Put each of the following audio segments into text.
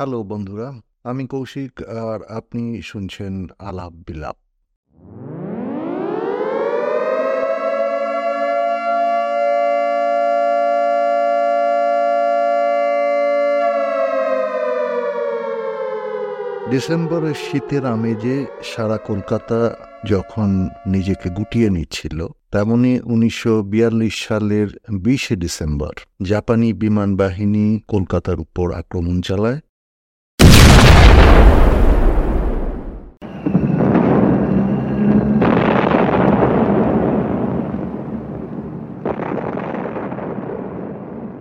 Hello বন্ধুরা, আমি কৌশিক আর আপনি শুনছেন আলাপ বিলাপ। ডিসেম্বরের শীতের আমেজে সারা কলকাতা যখন নিজেকে গুটিয়ে নিচ্ছিল, তেমনি উনিশশো বিয়াল্লিশ সালের বিশে ডিসেম্বর জাপানি বিমান বাহিনী কলকাতার উপর আক্রমণ চালায়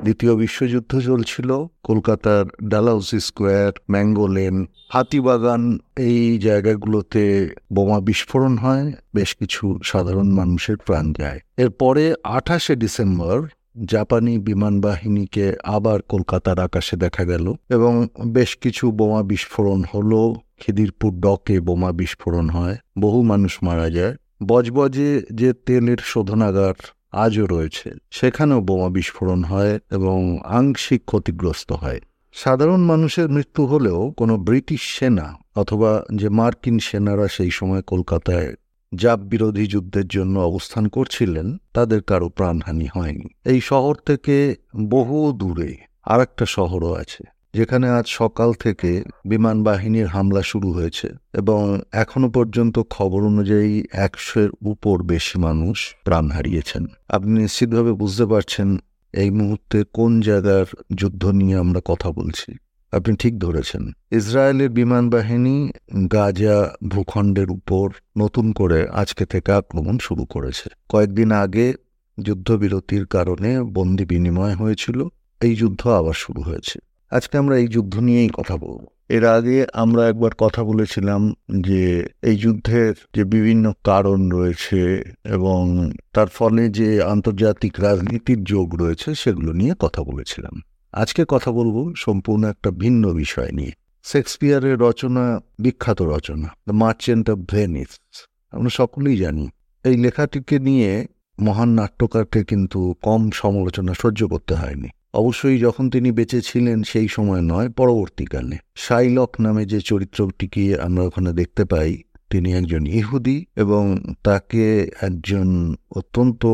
দ্বিতীয় বিশ্বযুদ্ধ চলছিল। কলকাতার Dalhousie square, mango lane, Hatibagan, এই জায়গাগুলোতে বোমা বিস্ফোরণ হয়, বেশ কিছু সাধারণ মানুষের প্রাণ যায়। এরপরে আঠাশে ডিসেম্বর জাপানি বিমান বাহিনীকে আবার কলকাতার আকাশে দেখা গেল এবং বেশ কিছু বোমা বিস্ফোরণ হলো। খিদিরপুর ডকে বোমা বিস্ফোরণ হয়, বহু মানুষ মারা যায়। বজবজে যে তেলের শোধনাগার আজও রয়েছে। সেখানেও বোমা বিস্ফোরণ হয় এবং আংশিক ক্ষতিগ্রস্ত হয়। সাধারণ মানুষের মৃত্যু হলেও কোনো ব্রিটিশ সেনা অথবা যে মার্কিন সেনারা সেই সময় কলকাতায় জাপ বিরোধী যুদ্ধের জন্য অবস্থান করছিলেন, তাদের কারও প্রাণহানি হয়নি। এই শহর থেকে বহু দূরে আর একটা শহরও আছে। যেখানে আজ সকাল থেকে বিমান বাহিনীর হামলা শুরু হয়েছে এবং এখনও পর্যন্ত খবর অনুযায়ী একশোর উপর বেশি মানুষ প্রাণ হারিয়েছেন। আপনি নিশ্চিতভাবে বুঝতে পারছেন এই মুহূর্তে কোন জায়গার যুদ্ধ নিয়ে আমরা কথা বলছি। আপনি ঠিক ধরেছেন, ইসরায়েলের বিমান বাহিনী গাজা ভূখণ্ডের উপর নতুন করে আজকে থেকে আক্রমণ শুরু করেছে। কয়েকদিন আগে যুদ্ধবিরতির কারণে বন্দি বিনিময় হয়েছিল, এই যুদ্ধ আবার শুরু হয়েছে। আজকে আমরা এই যুদ্ধ নিয়েই কথা বলব। এর আগে আমরা একবার কথা বলেছিলাম যে এই যুদ্ধের যে বিভিন্ন কারণ রয়েছে এবং তার ফলে যে আন্তর্জাতিক রাজনীতির যোগ রয়েছে সেগুলো নিয়ে কথা বলেছিলাম। আজকে কথা বলব সম্পূর্ণ একটা ভিন্ন বিষয় নিয়ে। শেক্সপিয়ারের রচনা, বিখ্যাত রচনা, দ্য মার্চেন্ট অফ ভেনিস আমরা সকলেই জানি। এই লেখাটিকে নিয়ে মহান নাট্যকারকে কিন্তু কম সমালোচনা সহ্য করতে হয়নি। অবশ্যই যখন তিনি বেঁচে ছিলেন সেই সময় নয়, পরবর্তীকালে। শাইলক নামে যে চরিত্রটিকে আমরা ওখানে দেখতে পাই, তিনি একজন ইহুদি এবং তাকে একজন অত্যন্ত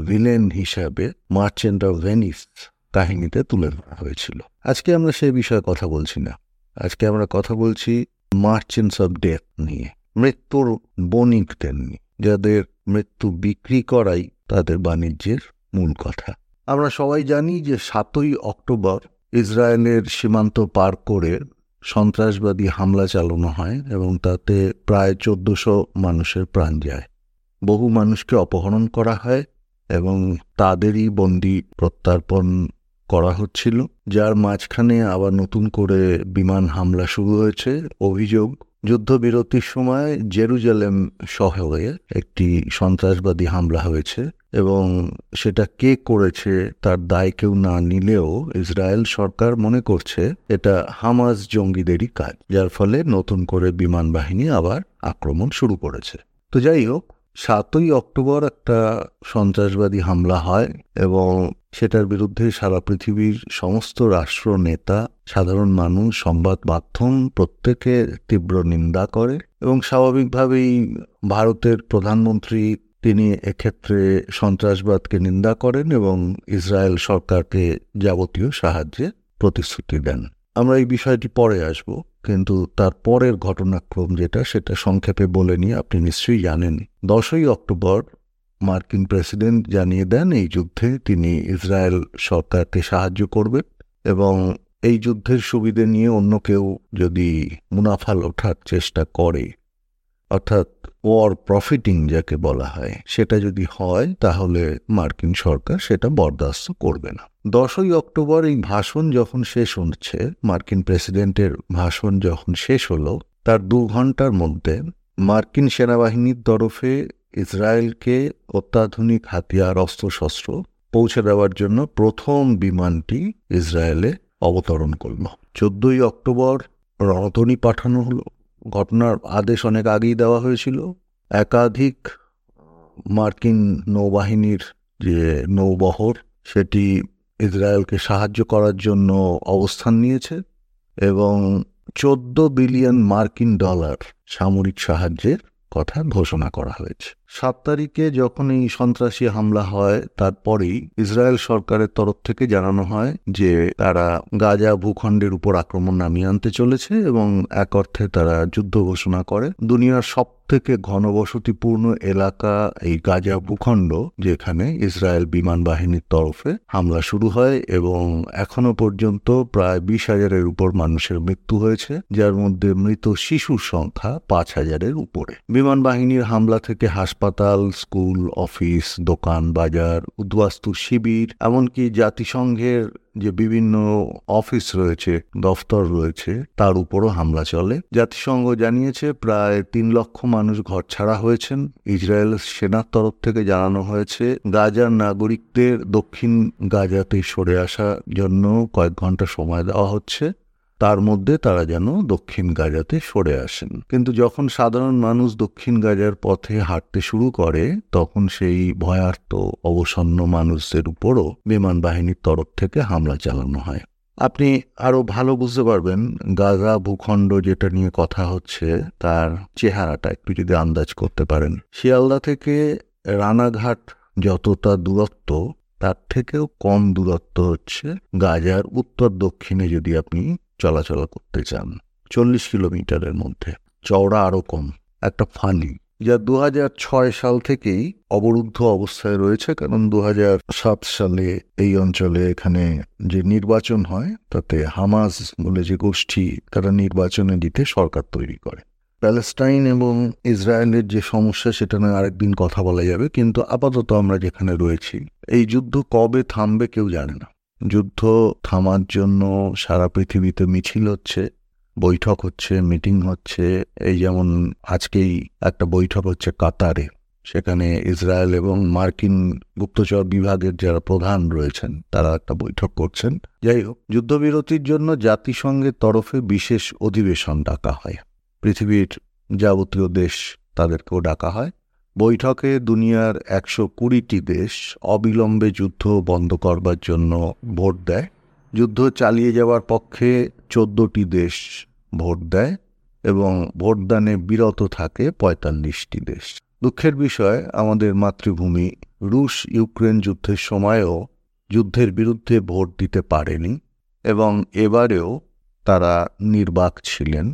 ভিলেন হিসাবে মার্চেন্ট অফ ভেনিস কাহিনীতে তুলে ধরা হয়েছিল। আজকে আমরা সেই বিষয়ে কথা বলছি না। আজকে আমরা কথা বলছি মার্চেন্টস অব ডেথ নিয়ে, মৃত্যুর বণিকদের নিয়ে, যাদের মৃত্যু বিক্রি করাই তাদের বাণিজ্যের মূল কথা। আমরা সবাই জানি যে সাতই অক্টোবর ইসরায়েলের সীমান্ত পার করে সন্ত্রাসবাদী হামলা চালানো হয় এবং তাতে প্রায় চোদ্দশো মানুষের প্রাণ যায়। বহু মানুষকে অপহরণ করা হয় এবং তাদেরই বন্দি প্রত্যার্পণ করা হচ্ছিল, যার মাঝখানে আবার নতুন করে বিমান হামলা শুরু হয়েছে, অভিযোগ যুদ্ধবিরতির সময় জেরুজালেম শহরে একটি সন্ত্রাসবাদী হামলা হয়েছে এবং সেটা কে করেছে তার দায় কেউ না নিলেও ইসরায়েল সরকার মনে করছে এটা হামাজ জঙ্গিদেরই কাজ, যার ফলে নতুন করে বিমান বাহিনী আবার আক্রমণ শুরু করেছে। তো যাই হোক সাতই অক্টোবর একটা সন্ত্রাসবাদী হামলা হয় এবং সেটার বিরুদ্ধে সারা পৃথিবীর সমস্ত রাষ্ট্র, নেতা, সাধারণ মানুষ, সংবাদ মাধ্যম প্রত্যেকে তীব্র নিন্দা করে এবং স্বাভাবিকভাবেই ভারতের প্রধানমন্ত্রী তিনি এক্ষেত্রে সন্ত্রাসবাদকে নিন্দা করেন এবং ইসরায়েল সরকারকে যাবতীয় সাহায্যে প্রতিশ্রুতি দেন। আমরা এই বিষয়টি পরে আসব। কিন্তু তার পরের ঘটনাক্রম যেটা, সেটা সংক্ষেপে বলে নিয়ে আপনি নিশ্চয়ই জানেন। দশই অক্টোবর মার্কিন প্রেসিডেন্ট জানিয়ে দেন, এই যুদ্ধে তিনি ইসরায়েল সরকারকে সাহায্য করবেন এবং এই যুদ্ধের সুবিধে নিয়ে অন্য কেউ যদি মুনাফা ওঠার চেষ্টা করে, অর্থাৎ ওয়ার প্রফিটিং যাকে বলা হয়, সেটা যদি হয়, তাহলে মার্কিন সরকার সেটা বরদাস্ত করবে না। দশই অক্টোবর এই ভাষণ যখন শেষ হচ্ছে, মার্কিন প্রেসিডেন্টের ভাষণ যখন শেষ হলো, তার দু ঘণ্টার মধ্যে মার্কিন সেনাবাহিনীর তরফে ইসরায়েলকে অত্যাধুনিক হাতিয়ার, অস্ত্রশস্ত্র পৌঁছে দেওয়ার জন্য প্রথম বিমানটি ইসরায়েলে অবতরণ করল। চোদ্দই অক্টোবর রণতনী পাঠানো হলো। ঘটনার আদেশ অনেক আগেই দেওয়া হয়েছিল। একাধিক মার্কিন নৌবাহিনীর যে নৌবহর, সেটি ইসরায়েলকে সাহায্য করার জন্য অবস্থান নিয়েছে এবং চোদ্দ বিলিয়ন মার্কিন ডলার সামরিক সাহায্যের কথা ঘোষণা করা হয়েছে। সাত তারিখে যখন এই সন্ত্রাসী হামলা হয়, তারপরেই ইসরায়েল সরকারের তরফ থেকে জানানো হয় যে তারা গাজা ভূখণ্ডের উপর আক্রমণ নামিয়ে আনতে চলেছে এবং এক অর্থে তারা যুদ্ধ ঘোষণা করে। দুনিয়ার সব থেকে ঘনবসতিপূর্ণ এলাকা এই গাজা ভূখণ্ড, যেখানে ইসরায়েল বিমান বাহিনীর তরফে হামলা শুরু হয় এবং এখনও পর্যন্ত প্রায় বিশ হাজারের উপর মানুষের মৃত্যু হয়েছে, যার মধ্যে মৃত শিশুর সংখ্যা পাঁচ হাজারের উপরে। বিমান বাহিনীর হামলা থেকে হাসপাতাল, স্কুল, অফিস, দোকান, বাজার, উদ্বাস্তু শিবির, এমনকি জাতিসংঘের যে বিভিন্ন অফিস রয়েছে, দফতর রয়েছে, তার উপরও হামলা চলে। জাতিসংঘ জানিয়েছে প্রায় তিন লক্ষ মানুষ ঘর ছাড়া হয়েছেন। ইসরায়েল সেনার তরফ থেকে জানানো হয়েছে, গাজার নাগরিকদের দক্ষিণ গাজাতে সরে আসার জন্য কয়েক ঘণ্টা সময় দেওয়া হচ্ছে। তার মধ্যে তারা যেন দক্ষিণ গাজাতে সরে আসেন। কিন্তু যখন সাধারণ মানুষ দক্ষিণ গাজার পথে হাঁটতে শুরু করে, তখন সেই ভয়ার্ত, অবসন্ন মানুষদের উপরও বিমান বাহিনীর তরফ থেকে হামলা চালানো হয়। আপনি আরও ভালো বুঝতে পারবেন, গাজা ভূখণ্ড যেটা নিয়ে কথা হচ্ছে, তার চেহারাটা একটু যদি আন্দাজ করতে পারেন। শিয়ালদা থেকে রানাঘাট যতটা দূরত্ব, তার থেকেও কম দূরত্ব হচ্ছে গাজার উত্তর দক্ষিণে যদি আপনি চলাচল করতে চান। চল্লিশ কিলোমিটারের মধ্যে। চওড়া আরও কম। একটা ফানি। যা দু ছয় সাল থেকেই অবরুদ্ধ অবস্থায় রয়েছে, কারণ দু সাত সালে এই অঞ্চলে এখানে যে নির্বাচন হয়, তাতে হামাজ বলে যে গোষ্ঠী, তারা নির্বাচনে দিতে সরকার তৈরি করে। প্যালেস্টাইন এবং ইসরায়েলের যে সমস্যা, সেটা নিয়ে আরেকদিন কথা বলা যাবে, কিন্তু আপাতত আমরা যেখানে রয়েছি, এই যুদ্ধ কবে থামবে কেউ জানে না। যুদ্ধ থামার জন্য সারা পৃথিবীতে মিছিল হচ্ছে, বৈঠক হচ্ছে, মিটিং হচ্ছে। এই যেমন আজকেই একটা বৈঠক হচ্ছে কাতারে, সেখানে ইসরায়েল এবং মার্কিন গুপ্তচর বিভাগের যারা প্রধান রয়েছেন, তারা একটা বৈঠক করছেন। যাই হোক, যুদ্ধবিরতির জন্য জাতিসংঘের তরফে বিশেষ অধিবেশন ডাকা হয়। পৃথিবীর যাবতীয় দেশ তাদেরকেও ডাকা হয়। বৈঠকে দুনিয়ার একশো কুড়িটি দেশ অবিলম্বে যুদ্ধ বন্ধ করবার জন্য ভোট দেয়। যুদ্ধ চালিয়ে যাওয়ার পক্ষে চোদ্দটি দেশ ভোট দেয় এবং ভোটদানে বিরত থাকে পঁয়তাল্লিশটি দেশ। দুঃখের বিষয়, আমাদের মাতৃভূমি রুশ ইউক্রেন যুদ্ধের সময়ও যুদ্ধের বিরুদ্ধে ভোট দিতে পারেনি এবং এবারেও তারা নির্বাক ছিলেন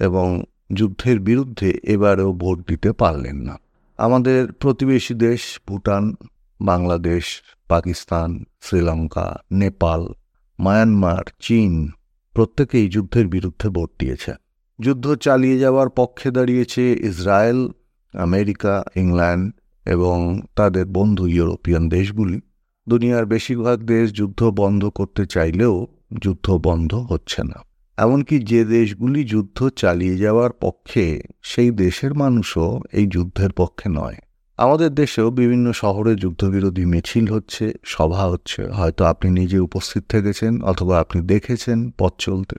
এবং যুদ্ধের বিরুদ্ধে এবারেও ভোট দিতে পারলেন না। আমাদের প্রতিবেশী দেশ ভুটান, বাংলাদেশ, পাকিস্তান, শ্রীলঙ্কা, নেপাল, মায়ানমার, চীন প্রত্যেকেই যুদ্ধের বিরুদ্ধে ভোট দিয়েছে। যুদ্ধ চালিয়ে যাওয়ার পক্ষে দাঁড়িয়েছে ইসরায়েল, আমেরিকা, ইংল্যান্ড এবং তাদের বন্ধু ইউরোপিয়ান দেশগুলি। দুনিয়ার বেশিরভাগ দেশ যুদ্ধ বন্ধ করতে চাইলেও যুদ্ধ বন্ধ হচ্ছে না। এমনকি যে দেশগুলি যুদ্ধ চালিয়ে যাওয়ার পক্ষে, সেই দেশের মানুষও এই যুদ্ধের পক্ষে নয়। আমাদের দেশেও বিভিন্ন শহরে যুদ্ধবিরোধী মিছিল হচ্ছে, সভা হচ্ছে। হয়তো আপনি নিজে উপস্থিত থেকেছেন অথবা আপনি দেখেছেন পথ চলতে।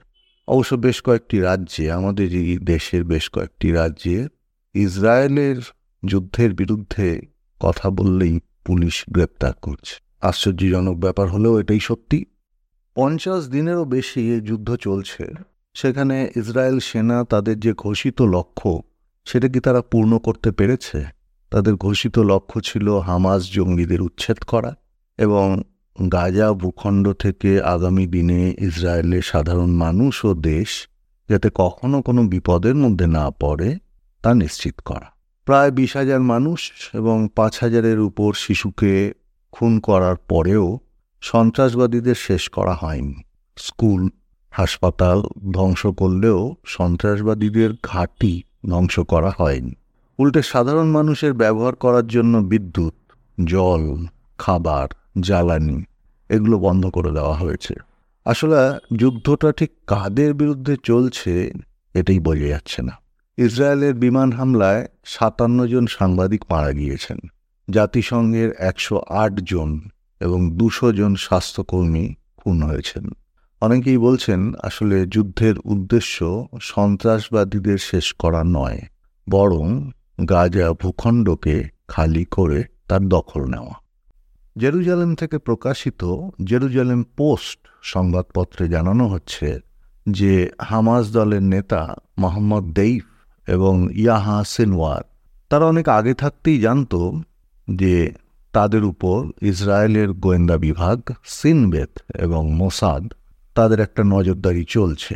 অবশ্য বেশ কয়েকটি রাজ্যে, আমাদের এই দেশের বেশ কয়েকটি রাজ্যে ইসরায়েলের যুদ্ধের বিরুদ্ধে কথা বললেই পুলিশ গ্রেপ্তার করছে। আশ্চর্যজনক ব্যাপার হলেও এটাই সত্যি। পঞ্চাশ দিনেরও বেশি যুদ্ধ চলছে। সেখানে ইসরায়েল সেনা তাদের যে ঘোষিত লক্ষ্য, সেটা কি তারা পূর্ণ করতে পেরেছে? তাদের ঘোষিত লক্ষ্য ছিল হামাজ জঙ্গিদের উচ্ছেদ করা এবং গাজা ভূখণ্ড থেকে আগামী দিনে ইসরায়েলের সাধারণ মানুষ ও দেশ যাতে কখনো কোনো বিপদের মধ্যে না পড়ে, তা নিশ্চিত করা। প্রায় বিশ হাজার মানুষ এবং পাঁচ হাজারের উপর শিশুকে খুন করার পরেও সন্ত্রাসবাদীদের শেষ করা হয়নি। স্কুল, হাসপাতাল ধ্বংস করলেও সন্ত্রাসবাদীদের ঘাঁটি ধ্বংস করা হয়নি। উল্টে সাধারণ মানুষের ব্যবহার করার জন্য বিদ্যুৎ, জল, খাবার, জ্বালানি এগুলো বন্ধ করে দেওয়া হয়েছে। আসলে যুদ্ধটা ঠিক কাদের বিরুদ্ধে চলছে এটাই বোঝা যাচ্ছে না। ইসরায়েলের বিমান হামলায় সাতান্ন জন সাংবাদিক মারা গিয়েছেন। জাতিসংঘের একশো আট জন এবং দুশো জন স্বাস্থ্যকর্মী খুন হয়েছেন। অনেকেই বলছেন, আসলে যুদ্ধের উদ্দেশ্য সন্ত্রাসবাদীদের শেষ করা নয়, বরং গাজা ভূখণ্ডকে খালি করে তার দখল নেওয়া। জেরুজালেম থেকে প্রকাশিত জেরুজালেম পোস্ট সংবাদপত্রে জানানো হচ্ছে যে হামাস দলের নেতা মোহাম্মদ দেইফ এবং ইয়াহা সিনওয়ার, তারা অনেক আগে থাকতেই জানত যে তাদের উপর ইসরায়েলের গোয়েন্দা বিভাগ, সিনবেত এবং মোসাদ তাদের একটা নজরদারি চলছে।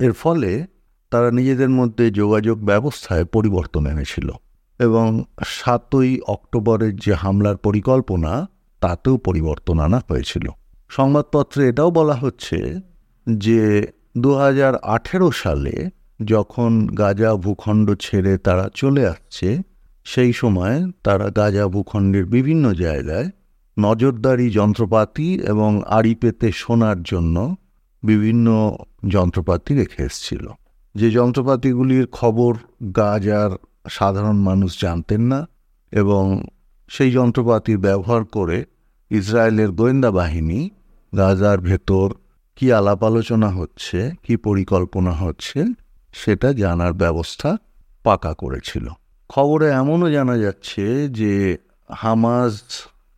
এর ফলে তারা নিজেদের মধ্যে যোগাযোগ ব্যবস্থায় পরিবর্তন এনেছিল এবং সাতই অক্টোবরের যে হামলার পরিকল্পনা, তাতেও পরিবর্তন আনা হয়েছিল। সংবাদপত্রে এটাও বলা হচ্ছে যে দু হাজার আঠেরো সালে যখন গাজা ভূখণ্ড ছেড়ে তারা চলে আসছে সেই সময় তারা গাজা ভূখণ্ডের বিভিন্ন জায়গায় নজরদারি যন্ত্রপাতি এবং আড়ি পেতে শোনার জন্য বিভিন্ন যন্ত্রপাতি রেখে এসেছিল। যে যন্ত্রপাতিগুলির খবর গাজার সাধারণ মানুষ জানতেন না এবং সেই যন্ত্রপাতির ব্যবহার করে ইসরায়েলের গোয়েন্দা বাহিনী গাজার ভেতর কি আলাপ আলোচনা হচ্ছে, কি পরিকল্পনা হচ্ছে, সেটা জানার ব্যবস্থা পাকা করেছিল। খবরে এমনও জানা যাচ্ছে যে হামাজ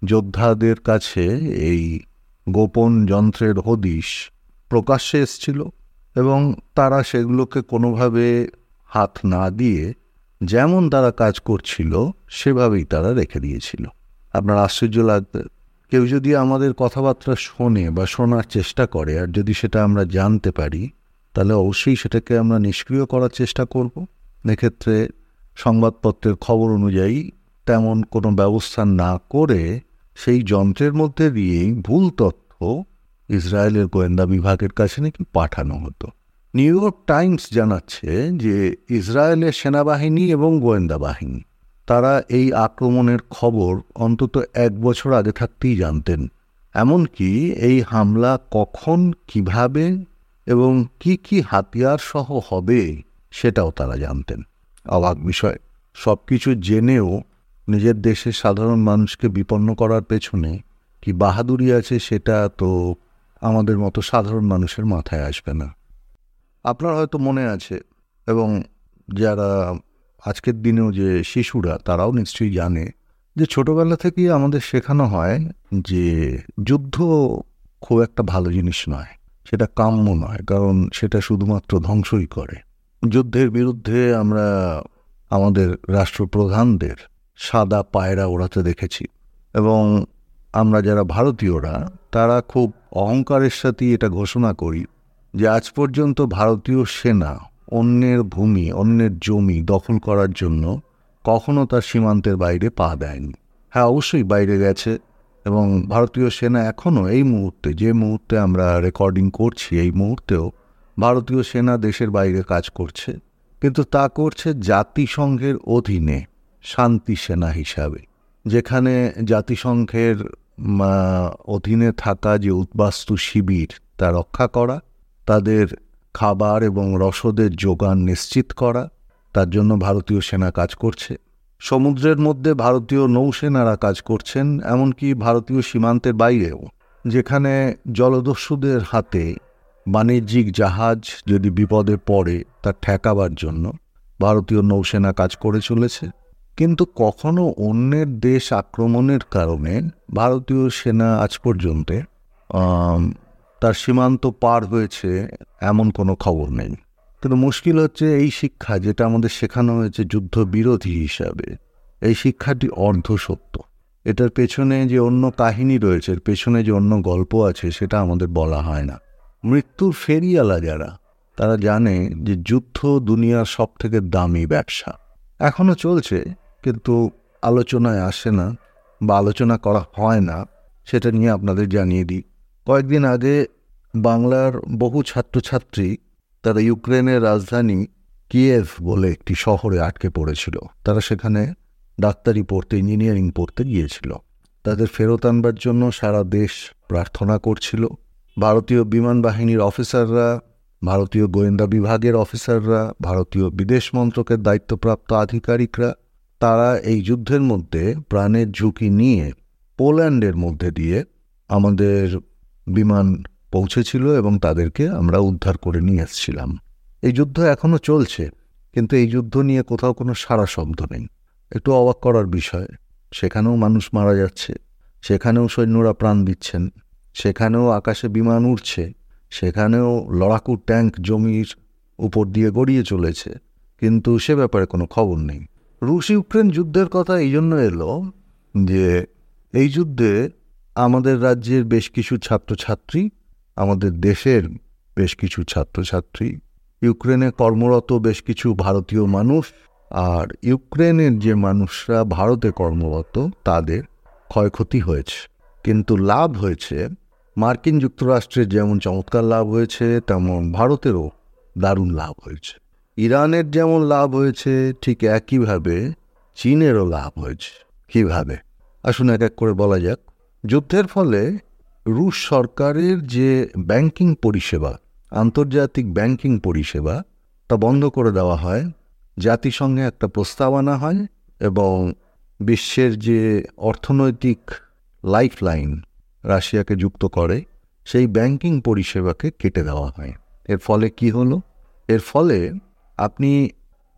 যোদ্ধাদের কাছে এই গোপন যন্ত্রের হদিশ প্রকাশ্যে এসছিল এবং তারা সেগুলোকে কোনোভাবে হাত না দিয়ে যেমন তারা কাজ করছিল, সেভাবেই তারা রেখে দিয়েছিল। আপনার আশ্চর্য লাগবে। কেউ যদি আমাদের কথাবার্তা শোনে বা শোনার চেষ্টা করে, আর যদি সেটা আমরা জানতে পারি, তাহলে অবশ্যই সেটাকে আমরা নিষ্ক্রিয় করার চেষ্টা করব। এক্ষেত্রে সংবাদপত্রের খবর অনুযায়ী তেমন কোনো ব্যবস্থা না করে সেই যন্ত্রের মধ্যে দিয়েই ভুল তথ্য ইসরায়েলের গোয়েন্দা বিভাগের কাছে নাকি পাঠানো হতো। নিউ ইয়র্ক টাইমস জানাচ্ছে যে ইসরায়েলের সেনাবাহিনী এবং গোয়েন্দা বাহিনী, তারা এই আক্রমণের খবর অন্তত এক বছর আগে থাকতেই জানতেন। এমনকি এই হামলা কখন, কীভাবে এবং কি কি হাতিয়ার সহ হবে সেটাও তারা জানতেন। অবাক বিষয়। সব কিছু জেনেও নিজের দেশের সাধারণ মানুষকে বিপন্ন করার পেছনে কি বাহাদুরি আছে সেটা তো আমাদের মতো সাধারণ মানুষের মাথায় আসবে না। আপনার হয়তো মনে আছে এবং যারা আজকের দিনেও যে শিশুরা, তারাও নিশ্চয়ই জানে যে ছোটবেলা থেকেই আমাদের শেখানো হয় যে যুদ্ধ খুব একটা ভালো জিনিস নয়, সেটা কাম্য নয়, কারণ সেটা শুধুমাত্র ধ্বংসই করে। যুদ্ধের বিরুদ্ধে আমরা আমাদের রাষ্ট্রপ্রধানদের সাদা পায়রা ওড়াতে দেখেছি এবং আমরা যারা ভারতীয়রা, তারা খুব অহংকারের সাথেই এটা ঘোষণা করি যে আজ পর্যন্ত ভারতীয় সেনা অন্যের ভূমি, অন্যের জমি দখল করার জন্য কখনো তার সীমান্তের বাইরে পা দেয়নি। হ্যাঁ অবশ্যই বাইরে গেছে এবং ভারতীয় সেনা এখনও এই মুহূর্তে, যে মুহূর্তে আমরা রেকর্ডিং করছি, এই মুহূর্তেও ভারতীয় সেনা দেশের বাইরে কাজ করছে, কিন্তু তা করছে জাতিসংঘের অধীনে শান্তি সেনা হিসাবে, যেখানে জাতিসংঘের অধীনে থাকা যে উদ্বাস্তু শিবির, তা রক্ষা করা, তাদের খাবার এবং রসদের যোগান নিশ্চিত করা, তার জন্য ভারতীয় সেনা কাজ করছে। সমুদ্রের মধ্যে ভারতীয় নৌসেনারা কাজ করছেন, এমনকি ভারতীয় সীমান্তের বাইরেও, যেখানে জলদস্যুদের হাতে বাণিজ্যিক জাহাজ যদি বিপদে পড়ে তা ঠেকাবার জন্য ভারতীয় নৌসেনা কাজ করে চলেছে। কিন্তু কখনো অন্যের দেশ আক্রমণের কারণে ভারতীয় সেনা আজ পর্যন্ত তার সীমান্ত পার হয়েছে এমন কোনো খবর নেই। কিন্তু মুশকিল হচ্ছে এই শিক্ষা যেটা আমাদের শেখানো হয়েছে যুদ্ধ বিরোধী হিসাবে, এই শিক্ষাটি অর্ধ সত্য এটার পেছনে যে অন্য কাহিনী রয়েছে পেছনে যে অন্য গল্প আছে, সেটা আমাদের বলা হয় না। মৃত্যুর ফেরিয়ালা যারা, তারা জানে যে যুদ্ধ দুনিয়ার সব থেকে দামি ব্যবসা। এখনও চলছে, কিন্তু আলোচনায় আসে না বা আলোচনা করা হয় না, সেটা নিয়ে আপনাদের জানিয়ে দিই। কয়েকদিন আগে বাংলার বহু ছাত্রছাত্রী তারা ইউক্রেনের রাজধানী কিয়েভ বলে একটি শহরে আটকে পড়েছিল। তারা সেখানে ডাক্তারি পড়তে, ইঞ্জিনিয়ারিং পড়তে গিয়েছিল। তাদের ফেরত আনবার জন্য সারা দেশ প্রার্থনা করছিল। ভারতীয় বিমান বাহিনীর অফিসাররা, ভারতীয় গোয়েন্দা বিভাগের অফিসাররা, ভারতীয় বিদেশ মন্ত্রকের দায়িত্বপ্রাপ্ত আধিকারিকরা, তারা এই যুদ্ধের মধ্যে প্রাণের ঝুঁকি নিয়ে পোল্যান্ডের মধ্যে দিয়ে আমাদের বিমান পৌঁছেছিল এবং তাদেরকে আমরা উদ্ধার করে নিয়ে এসেছিলাম। এই যুদ্ধ এখনও চলছে, কিন্তু এই যুদ্ধ নিয়ে কোথাও কোনো সারা শব্দ নেই। একটু অবাক করার বিষয়, সেখানেও মানুষ মারা যাচ্ছে, সেখানেও সৈন্যরা প্রাণ দিচ্ছেন। সেখানেও আকাশে বিমান উঠছে সেখানেও লড়াকু ট্যাঙ্ক জমির উপর দিয়ে গড়িয়ে চলেছে, কিন্তু সে ব্যাপারে কোনো খবর নেই। রুশ ইউক্রেন যুদ্ধের কথা এই জন্য এলো যে, এই যুদ্ধে আমাদের রাজ্যের বেশ কিছু ছাত্রছাত্রী, আমাদের দেশের বেশ কিছু ছাত্রছাত্রী, ইউক্রেনে কর্মরত বেশ কিছু ভারতীয় মানুষ আর ইউক্রেনের যে মানুষরা ভারতে কর্মরত, তাদের ক্ষয়ক্ষতি হয়েছে, কিন্তু লাভ হয়েছে মার্কিন যুক্তরাষ্ট্রের যেমন চমৎকার লাভ হয়েছে, তেমন ভারতেরও দারুণ লাভ হয়েছে। ইরানের যেমন লাভ হয়েছে, ঠিক একইভাবে চীনেরও লাভ হয়েছে। কীভাবে? আসুন এক এক করে বলা যাক। যুদ্ধের ফলে রুশ সরকারের যে ব্যাংকিং পরিষেবা, আন্তর্জাতিক ব্যাংকিং পরিষেবা, তা বন্ধ করে দেওয়া হয়। জাতিসংঘে একটা প্রস্তাব আনা হয় এবং বিশ্বের যে অর্থনৈতিক লাইফলাইন রাশিয়াকে যুক্ত করে, সেই ব্যাংকিং পরিষেবাকে কেটে দেওয়া হয়। এর ফলে কি হলো? এর ফলে আপনি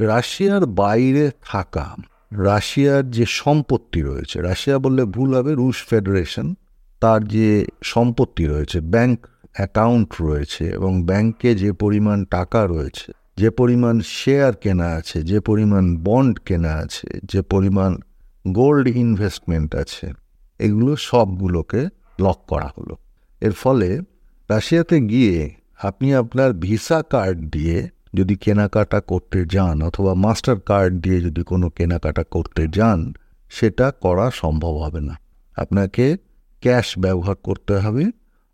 রাশিয়ার বাইরে থাকা, রাশিয়ার যে সম্পত্তি রয়েছে, রাশিয়া বললে ভুল হবে, রুশ ফেডারেশন, তার যে সম্পত্তি রয়েছে, ব্যাংক অ্যাকাউন্ট রয়েছে এবং ব্যাংকে যে পরিমাণ টাকা রয়েছে, যে পরিমাণ শেয়ার কেনা আছে, যে পরিমাণ বন্ড কেনা আছে, যে পরিমাণ গোল্ড ইনভেস্টমেন্ট আছে, এগুলো সবগুলোকে লক করা হলো। এর ফলে রাশিয়াতে গিয়ে আপনি আপনার ভিসা কার্ড দিয়ে যদি কেনাকাটা করতে যান অথবা মাস্টার কার্ড দিয়ে যদি কোনো কেনাকাটা করতে যান, সেটা করা সম্ভব হবে না। আপনাকে ক্যাশ ব্যবহার করতে হবে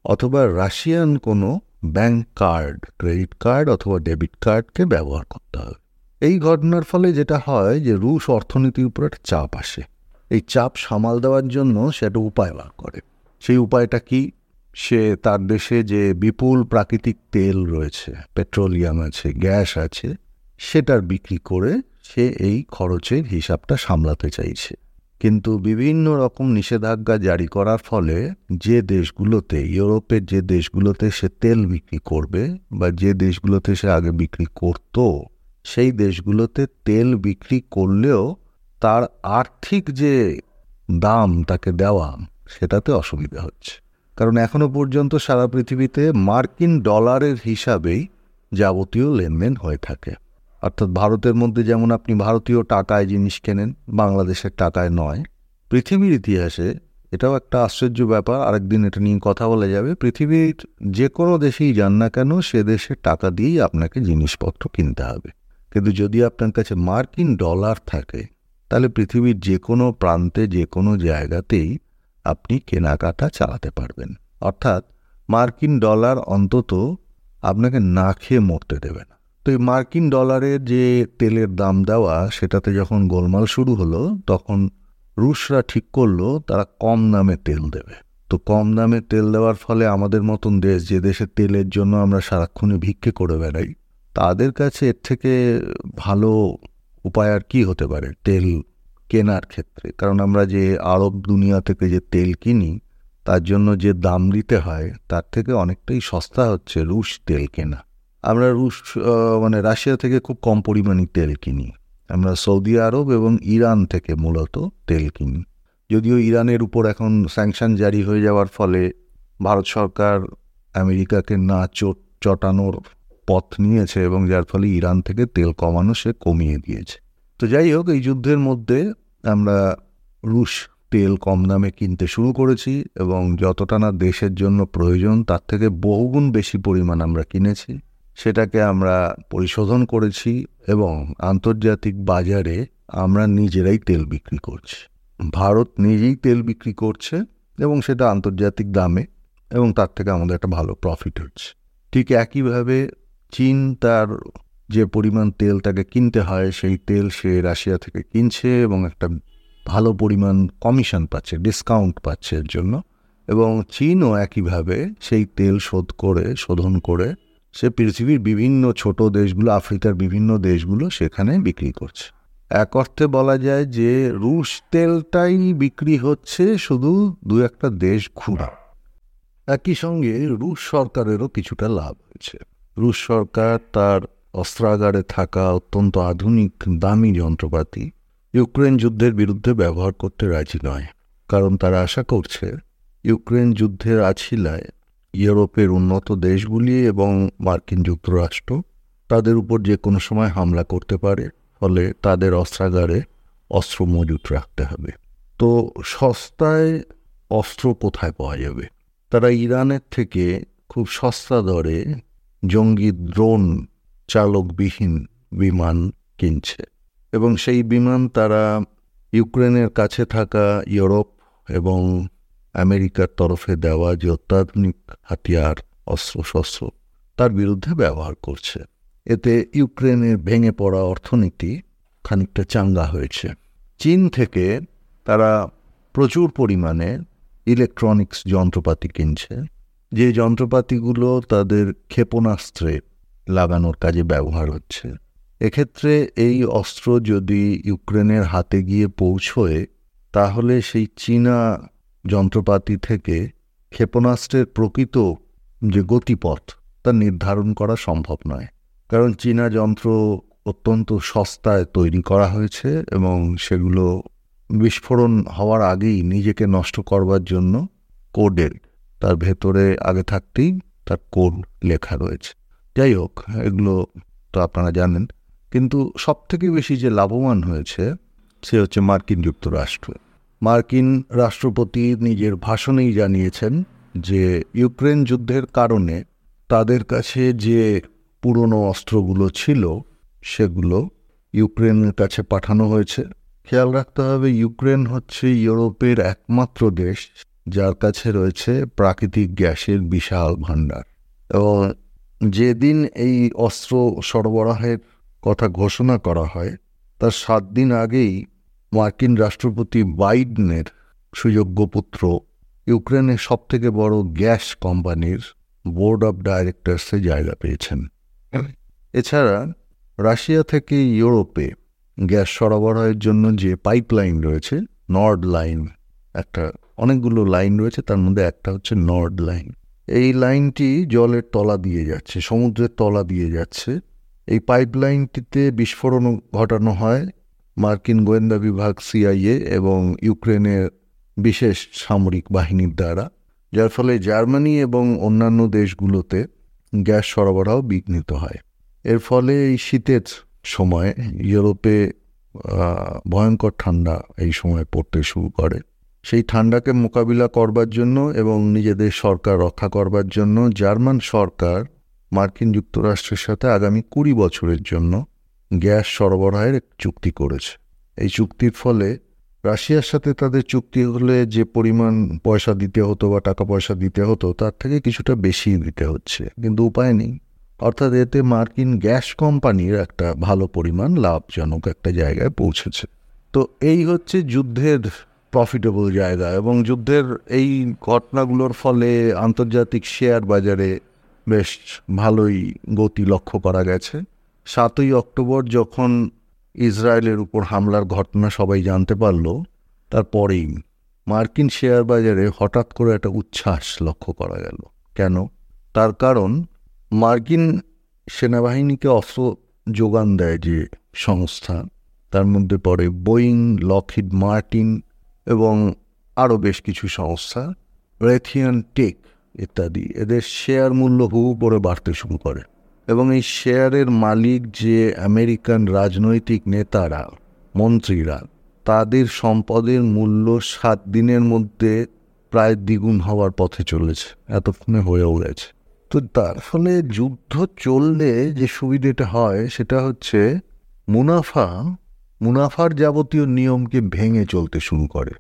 অথবা রাশিয়ান কোনো ব্যাংক কার্ড, ক্রেডিট কার্ড অথবা ডেবিট কার্ডকে ব্যবহার করতে হবে। এই ঘটনার ফলে যেটা হয় যে রুশ অর্থনীতির উপর একটা চাপ আসে। এই চাপ সামাল দেওয়ার জন্য সেটা উপায় বার করে। সেই উপায়টা কি? সে তার দেশে যে বিপুল প্রাকৃতিক তেল রয়েছে, পেট্রোলিয়াম আছে, গ্যাস আছে, সেটার বিক্রি করে সে এই খরচের হিসাবটা সামলাতে চাইছে। কিন্তু বিভিন্ন রকম নিষেধাজ্ঞা জারি করার ফলে যে দেশগুলোতে, ইউরোপের যে দেশগুলোতে সে তেল বিক্রি করবে বা যে দেশগুলোতে সে আগে বিক্রি করত, সেই দেশগুলোতে তেল বিক্রি করলেও তার আর্থিক যে দাম তাকে দেওয়া সেটাতে অসুবিধা হচ্ছে। কারণ এখনও পর্যন্ত সারা পৃথিবীতে মার্কিন ডলারের হিসাবেই যাবতীয় লেনদেন হয়ে থাকে। অর্থাৎ ভারতের মধ্যে যেমন আপনি ভারতীয় টাকায় জিনিস কেনেন, বাংলাদেশের টাকায় নয়, পৃথিবীর ইতিহাসে এটাও একটা আশ্চর্য ব্যাপার। আরেকদিন এটা নিয়ে কথা বলা যাবে। পৃথিবীর যে কোনো দেশেই যান না কেন, সে দেশের টাকা দিয়েই আপনাকে জিনিসপত্র কিনতে হবে। কিন্তু যদি আপনার কাছে মার্কিন ডলার থাকে, তাহলে পৃথিবীর যে কোনো প্রান্তে, যে কোনো জায়গাতেই আপনি কেনাকাটা চালাতে পারবেন। অর্থাৎ মার্কিন ডলার অন্তত আপনাকে না খেয়ে মরতে দেবে না। তো এই মার্কিন ডলারের যে তেলের দাম দেওয়া, সেটাতে যখন গোলমাল শুরু হলো, তখন রুশরা ঠিক করল, তারা কম দামে তেল দেবে। তো কম দামে তেল দেওয়ার ফলে আমাদের মতন দেশ, যে দেশে তেলের জন্য আমরা সারাক্ষণে ভিক্ষে করে বেড়াই, তাদের কাছে এর থেকে ভালো উপায় আর কি হতে পারে? তেল কেনার ক্ষেত্রে। কারণ আমরা যে আরব দুনিয়া থেকে যে তেল কিনি, তার জন্য যে দাম দিতে হয়, তার থেকে অনেকটাই সস্তা হচ্ছে রুশ তেল কেনা। আমরা রুশ মানে রাশিয়া থেকে খুব কম পরিমাণে তেল কিনি। আমরা সৌদি আরব এবং ইরান থেকে মূলত তেল কিনি। যদিও ইরানের উপর এখন স্যাংশন জারি হয়ে যাওয়ার ফলে ভারত সরকার আমেরিকাকে না চোট, চটানোর পথ নিয়েছে এবং যার ফলে ইরান থেকে তেল কমানো সে কমিয়ে দিয়েছে। তো যাই হোক, এই যুদ্ধের মধ্যে আমরা রুশ তেল কম দামে কিনতে শুরু করেছি এবং যতটা না দেশের জন্য প্রয়োজন, তার থেকে বহুগুণ বেশি পরিমাণ আমরা কিনেছি। সেটাকে আমরা পরিশোধন করেছি এবং আন্তর্জাতিক বাজারে আমরা নিজেরাই তেল বিক্রি করছি। ভারত নিজেই তেল বিক্রি করছে এবং সেটা আন্তর্জাতিক দামে এবং তার থেকে আমাদের একটা ভালো প্রফিট হচ্ছে। ঠিক একইভাবে চীন তার যে পরিমাণ তেল তাকে কিনতে হয়, সেই তেল সে রাশিয়া থেকে কিনছে এবং একটা ভালো পরিমাণ কমিশন পাচ্ছে, ডিসকাউন্ট পাচ্ছে এর জন্য। এবং চীনও একইভাবে সেই তেল শোধ করে, শোধন করে সে পৃথিবীর বিভিন্ন ছোট দেশগুলো, আফ্রিকার বিভিন্ন দেশগুলো সেখানে বিক্রি করছে। এক অর্থে বলা যায় যে রুশ তেলটাই বিক্রি হচ্ছে শুধু দু একটা দেশ ঘুরা। একই সঙ্গে রুশ সরকারেরও কিছুটা লাভ হয়েছে। রুশ সরকার তার অস্ত্রাগারে থাকা অত্যন্ত আধুনিক, দামি যন্ত্রপাতি ইউক্রেন যুদ্ধের বিরুদ্ধে ব্যবহার করতে রাজি নয়। কারণ তারা আশা করছে, ইউক্রেন যুদ্ধের আছিলায় ইউরোপের উন্নত দেশগুলি এবং মার্কিন যুক্তরাষ্ট্র তাদের উপর যে কোনো সময় হামলা করতে পারে, ফলে তাদের অস্ত্রাগারে অস্ত্র মজুত রাখতে হবে। তো সস্তায় অস্ত্র কোথায় পাওয়া যাবে? তারা ইরানের থেকে খুব সস্তা দরে জঙ্গি ড্রোন চালকবিহীন বিমান কিনছে এবং সেই বিমান তারা ইউক্রেনের কাছে থাকা ইউরোপ এবং আমেরিকার তরফে দেওয়া যে অত্যাধুনিক হাতিয়ার, অস্ত্রশস্ত্র, তার বিরুদ্ধে ব্যবহার করছে। এতে ইউক্রেনের ভেঙে পড়া অর্থনীতি খানিকটা চাঙ্গা হয়েছে। চীন থেকে তারা প্রচুর পরিমাণে ইলেকট্রনিক্স যন্ত্রপাতি কিনছে। যে যন্ত্রপাতিগুলো তাদের ক্ষেপণাস্ত্রে লাগানোর কাজে ব্যবহার হচ্ছে। এক্ষেত্রে এই অস্ত্র যদি ইউক্রেনের হাতে গিয়ে পৌঁছয়, তাহলে সেই চীনা যন্ত্রপাতি থেকে ক্ষেপণাস্ত্রের প্রকৃত যে গতিপথ, তা নির্ধারণ করা সম্ভব নয়। কারণ চীনা যন্ত্র অত্যন্ত সস্তায় তৈরি করা হয়েছে এবং সেগুলো বিস্ফোরণ হওয়ার আগেই নিজেকে নষ্ট করবার জন্য কোডের, তার ভেতরে আগে থাকতেই তার কোড লেখা রয়েছে। যাই হোক, এগুলো তো আপনারা জানেন। কিন্তু সবথেকে বেশি যে লাভবান হয়েছে, সে হচ্ছে মার্কিন যুক্তরাষ্ট্র। মার্কিন রাষ্ট্রপতি নিজের ভাষণেই জানিয়েছেন যে, ইউক্রেন যুদ্ধের কারণে তাদের কাছে যে পুরনো অস্ত্রগুলো ছিল, সেগুলো ইউক্রেনের কাছে পাঠানো হয়েছে। খেয়াল রাখতে হবে, ইউক্রেন হচ্ছে ইউরোপের একমাত্র দেশ, যার কাছে রয়েছে প্রাকৃতিক গ্যাসের বিশাল ভাণ্ডার। এবং যেদিন এই অস্ত্র সরবরাহের কথা ঘোষণা করা হয়, তার সাত দিন আগেই মার্কিন রাষ্ট্রপতি বাইডেনের সুযোগ্য পুত্র ইউক্রেনের সবথেকে বড় গ্যাস কোম্পানির বোর্ড অব ডাইরেক্টরসে জায়গা পেয়েছেন। এছাড়া রাশিয়া থেকে ইউরোপে গ্যাস সরবরাহের জন্য যে পাইপলাইন রয়েছে, নর্ড লাইন, একটা অনেকগুলো লাইন রয়েছে, তার মধ্যে একটা হচ্ছে নর্ড লাইন। এই লাইনটি জলের তলা দিয়ে যাচ্ছে, সমুদ্রের তলা দিয়ে যাচ্ছে। এই পাইপলাইনটিতে বিস্ফোরণ ঘটানো হয় মার্কিন গোয়েন্দা বিভাগ সিআইএ এবং ইউক্রেনের বিশেষ সামরিক বাহিনীর দ্বারা, যার ফলে জার্মানি এবং অন্যান্য দেশগুলোতে গ্যাস সরবরাহ বিঘ্নিত হয়। এর ফলে এই শীতের সময় ইউরোপে ভয়ঙ্কর ঠান্ডা এই সময় পড়তে শুরু করে। সেই ঠান্ডাকে মোকাবিলা করবার জন্য এবং নিজেদের সরকার রক্ষা করবার জন্য জার্মান সরকার মার্কিন যুক্তরাষ্ট্রের সাথে আগামী কুড়ি বছরের জন্য গ্যাস সরবরাহের চুক্তি করেছে। এই চুক্তির ফলে রাশিয়ার সাথে তাদের চুক্তি হলে যে পরিমাণ পয়সা দিতে হতো বা টাকা পয়সা দিতে হতো, তার থেকে কিছুটা বেশি দিতে হচ্ছে। কিন্তু উপায় নেই। অর্থাৎ এতে মার্কিন গ্যাস কোম্পানির একটা ভালো পরিমাণ লাভজনক একটা জায়গায় পৌঁছেছে। তো এই হচ্ছে যুদ্ধের প্রফিটেবল জায়গা এবং যুদ্ধের এই ঘটনাগুলোর ফলে আন্তর্জাতিক শেয়ার বাজারে বেশ ভালোই গতি লক্ষ্য করা গেছে। সাতই অক্টোবর যখন ইসরায়েলের উপর হামলার ঘটনা সবাই জানতে পারল, তারপরেই মার্কিন শেয়ার বাজারে হঠাৎ করে একটা উচ্ছ্বাস লক্ষ্য করা গেল। কেন? তার কারণ, মার্কিন সেনাবাহিনীকে অস্ত্র যোগান দেয় যে সংস্থা, তার মধ্যে পড়ে বোয়িং লকহিড মার্টিন এবং আরও বেশ কিছু সংস্থা রেথিয়ান টেক ইত্যাদি, এদের শেয়ার মূল্য হু করে বাড়তে শুরু করে। এবং এই শেয়ারের মালিক যে আমেরিকান রাজনৈতিক নেতারা, মন্ত্রীরা, তাদের সম্পদের মূল্য সাত দিনের মধ্যে প্রায় দ্বিগুণ হওয়ার পথে চলেছে, এতক্ষণে হয়েও গেছে। তো তার ফলে যুদ্ধ চললে যে সুবিধেটা হয়, সেটা হচ্ছে মুনাফা মুনাফার যাবতীয় নিয়মকে ভেঙে চলতে শুরু করে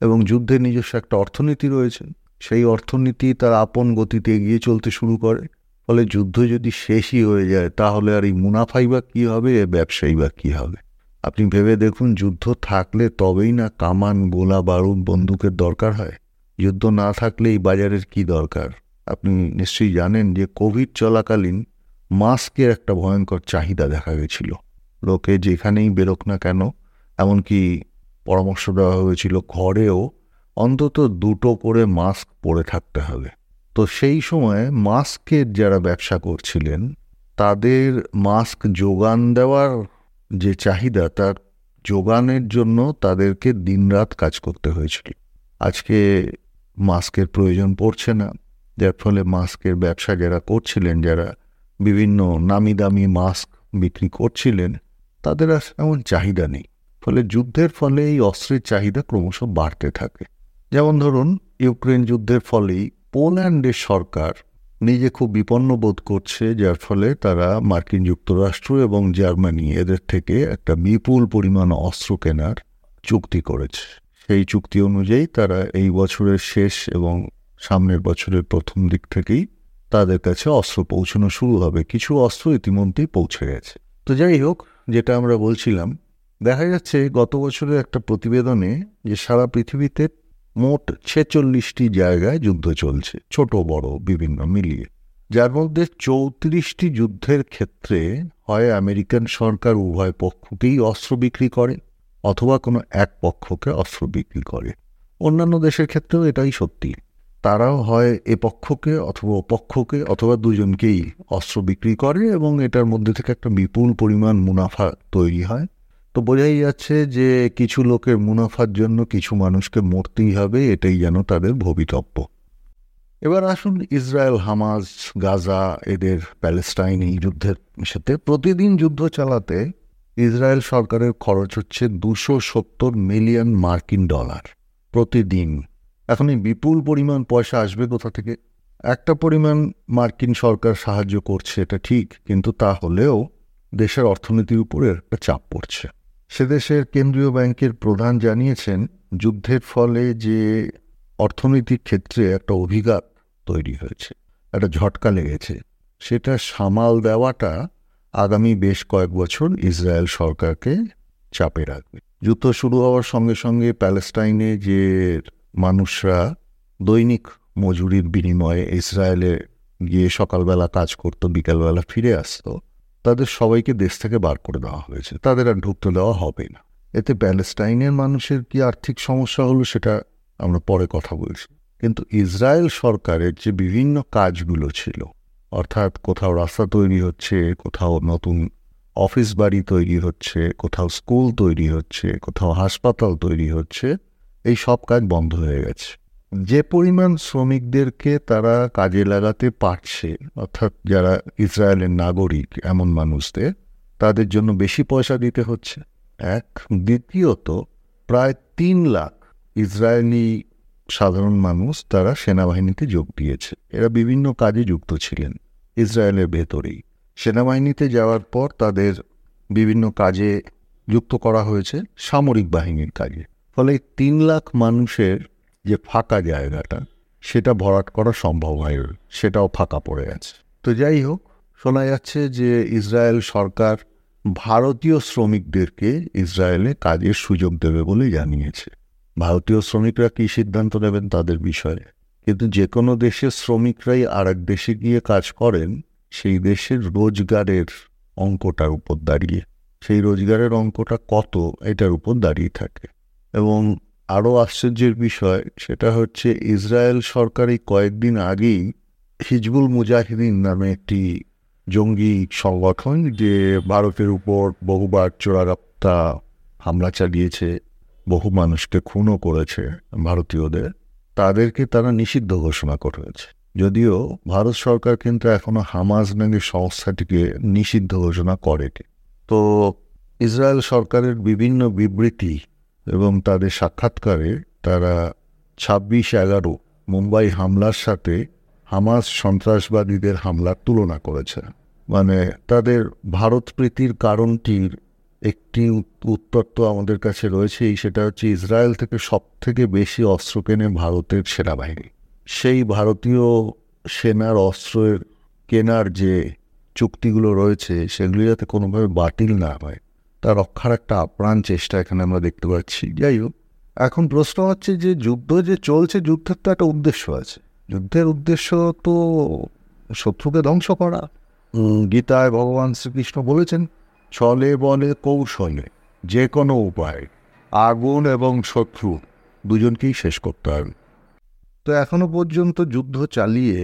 এবং যুদ্ধের নিজস্ব একটা অর্থনীতি রয়েছে। সেই অর্থনীতি তার আপন গতিতে এগিয়ে চলতে শুরু করে। ফলে যুদ্ধ যদি শেষই হয়ে যায়, তাহলে আর এই মুনাফাই বা কী হবে ব্যবসায়ী বা কী হবে? আপনি ভেবে দেখুন, যুদ্ধ থাকলে তবেই না কামান, গোলা, বারুদ, বন্দুকের দরকার হয়। যুদ্ধ না থাকলে এই বাজারের কি দরকার? আপনি নিশ্চয়ই জানেন যে কোভিড চলাকালীন মাস্কের একটা ভয়ঙ্কর চাহিদা দেখা গেছিল। লোকে যেখানেই বেরোক না কেন, এমনকি পরামর্শ দেওয়া হয়েছিল ঘরেও অন্তত দুটো করে মাস্ক পরে থাকতে হবে। তো সেই সময় মাস্কের যারা ব্যবসা করছিলেন, তাদের মাস্ক যোগান দেওয়ার যে চাহিদা, তার যোগানের জন্য তাদেরকে দিনরাত কাজ করতে হয়েছিল। আজকে মাস্কের প্রয়োজন পড়ছে না, যার ফলে মাস্কের ব্যবসা যারা করছিলেন, যারা বিভিন্ন নামি দামি মাস্ক বিক্রি করছিলেন তাদের আর এমন চাহিদা নেই। ফলে যুদ্ধের ফলে এই অস্ত্রের চাহিদা ক্রমশ বাড়তে থাকে। যেমন ধরুন ইউক্রেন যুদ্ধের ফলেই পোল্যান্ডের সরকার নিজে খুব বিপন্ন বোধ করছে, যার ফলে তারা মার্কিন যুক্তরাষ্ট্র এবং জার্মানি এদের থেকে একটা বিপুল পরিমাণ অস্ত্র কেনার চুক্তি করেছে। সেই চুক্তি অনুযায়ী তারা এই বছরের শেষ এবং সামনের বছরের প্রথম দিক থেকেই তাদের কাছে অস্ত্র পৌঁছানো শুরু হবে। কিছু অস্ত্র ইতিমধ্যেই পৌঁছে গেছে। তো যাই হোক যেটা আমরা বলছিলাম, দেখা যাচ্ছে গত বছরের একটা প্রতিবেদনে যে সারা পৃথিবীতে মোট ছেচল্লিশটি জায়গায় যুদ্ধ চলছে, ছোট, বড়, বিভিন্ন মিলিয়ে। যার মধ্যে চৌত্রিশটি যুদ্ধের ক্ষেত্রে হয় আমেরিকান সরকার উভয় পক্ষকেই অস্ত্র বিক্রি করে, অথবা কোনো এক পক্ষকে অস্ত্র বিক্রি করে। অন্যান্য দেশের ক্ষেত্রেও এটাই সত্যি। তারাও হয় এ পক্ষকে অথবা অপক্ষকে অথবা দুজনকেই অস্ত্র বিক্রি করে এবং এটার মধ্যে থেকে একটা বিপুল পরিমাণ মুনাফা তৈরি হয়। তো বোঝাই যাচ্ছে যে কিছু লোকের মুনাফার জন্য কিছু মানুষকে মরতেই হবে, এটাই যেন তাদের ভবিতব্য। এবার আসুন ইসরায়েল হামাজ গাজা, এদের প্যালেস্টাইন এই যুদ্ধের সাথে। প্রতিদিন যুদ্ধ চালাতে ইসরায়েল সরকারের খরচ হচ্ছে দুশো সত্তর মিলিয়ন মার্কিন ডলার প্রতিদিন। এখন এই বিপুল পরিমাণ পয়সা আসবে কোথা থেকে? একটা পরিমাণ মার্কিন সরকার সাহায্য করছে, এটা ঠিক, কিন্তু তা হলেও দেশের অর্থনীতির উপরে একটা চাপ পড়ছে। সে দেশের কেন্দ্রীয় ব্যাংকের প্রধান জানিয়েছেন, যুদ্ধের ফলে যে অর্থনৈতিক ক্ষেত্রে একটা অভিঘাত তৈরি হয়েছে, একটা ঝটকা লেগেছে, সেটা সামাল দেওয়াটা আগামী বেশ কয়েক বছর ইসরায়েল সরকারকে চাপে রাখবে। যুদ্ধ শুরু হওয়ার সঙ্গে সঙ্গে প্যালেস্টাইনে যে মানুষরা দৈনিক মজুরির বিনিময়ে ইসরায়েলে গিয়ে সকালবেলা কাজ করতো, বিকালবেলা ফিরে আসতো, তাদের সবাইকে দেশ থেকে বার করে দেওয়া হয়েছে। তাদের আর ঢুকতে দেওয়া হবে না। এতে প্যালেস্টাইনের মানুষের কি আর্থিক সমস্যা হলো সেটা আমরা পরে কথা বলছি। কিন্তু ইসরায়েল সরকারের যে বিভিন্ন কাজগুলো ছিল, অর্থাৎ কোথাও রাস্তা তৈরি হচ্ছে, কোথাও নতুন অফিস বাড়ি তৈরি হচ্ছে, কোথাও স্কুল তৈরি হচ্ছে, কোথাও হাসপাতাল তৈরি হচ্ছে এই সব কাজ বন্ধ হয়ে গেছে। যে পরিমাণ শ্রমিকদেরকে তারা কাজে লাগাতে পারছে, অর্থাৎ যারা ইসরায়েলের নাগরিক এমন মানুষদের, তাদের জন্য বেশি পয়সা দিতে হচ্ছে। এক, দ্বিতীয়ত, প্রায় তিন লাখ ইসরায়েলি সাধারণ মানুষ তারা সেনাবাহিনীতে যোগ দিয়েছে। এরা বিভিন্ন কাজে যুক্ত ছিলেন ইসরায়েলের ভেতরেই। সেনাবাহিনীতে যাওয়ার পর তাদের বিভিন্ন কাজে যুক্ত করা হয়েছে সামরিক বাহিনীর কাজে। ফলে তিন লাখ মানুষের যে ফাঁকা জায়গাটা, সেটা ভরাট করা সম্ভব হয়, সেটাও ফাঁকা পড়ে আছে। তো যাই হোক, শোনা যাচ্ছে যে ইসরায়েল সরকার ভারতীয় শ্রমিকদেরকে ইসরায়েলে কাজের সুযোগ দেবে বলে জানিয়েছে। ভারতীয় শ্রমিকরা কী সিদ্ধান্ত নেবেন তাদের বিষয়ে? কিন্তু যে কোনো দেশের শ্রমিকরাই আর এক দেশে গিয়ে কাজ করেন, সেই দেশের রোজগারের অঙ্কটার উপর দাঁড়িয়ে। সেই রোজগারের অঙ্কটা কত, এটার উপর দাঁড়িয়ে থাকে। এবং আরও আশ্চর্যের বিষয়, সেটা হচ্ছে ইসরায়েল সরকারি কয়েকদিন আগেই হিজবুল মুজাহিদিন নামে একটি জঙ্গি সংগঠন যে ভারতের উপর বহুবার চোরাগাপ্তা হামলা চালিয়েছে, বহু মানুষকে খুনও করেছে ভারতীয়দের, তাদেরকে তারা নিষিদ্ধ ঘোষণা করেছে। যদিও ভারত সরকার কিন্তু এখনও হামাজ নামে সংস্থাটিকে নিষিদ্ধ ঘোষণা করেনি। তো ইসরায়েল সরকারের বিভিন্ন বিবৃতি এবং তাদের সাক্ষাৎকারে তারা ছাব্বিশ এগারো মুম্বাই হামলার সাথে হামাস সন্ত্রাসবাদীদের হামলার তুলনা করেছে। মানে তাদের ভারত প্রীতির কারণটির একটি উত্তর তো আমাদের কাছে রয়েছেই, সেটা হচ্ছে ইসরায়েল থেকে সব থেকে বেশি অস্ত্র কেনে ভারতের সেনাবাহিনী। সেই ভারতীয় সেনার অস্ত্রের কেনার যে চুক্তিগুলো রয়েছে, সেগুলি যাতে কোনোভাবে বাতিল না হয় তা রক্ষার একটা আপ্রাণ চেষ্টা এখানে আমরা দেখতে পাচ্ছি। যাই হোক, এখন প্রশ্ন হচ্ছে যে যুদ্ধ যে চলছে, যুদ্ধের তো একটা উদ্দেশ্য আছে। যুদ্ধের উদ্দেশ্য তো শত্রুকে ধ্বংস করা। গীতায় ভগবান শ্রীকৃষ্ণ বলেছেন ছলে বলে কৌশলে যে কোনো উপায়, আগুন এবং শত্রু দুজনকেই শেষ করতে হবে। তো এখনও পর্যন্ত যুদ্ধ চালিয়ে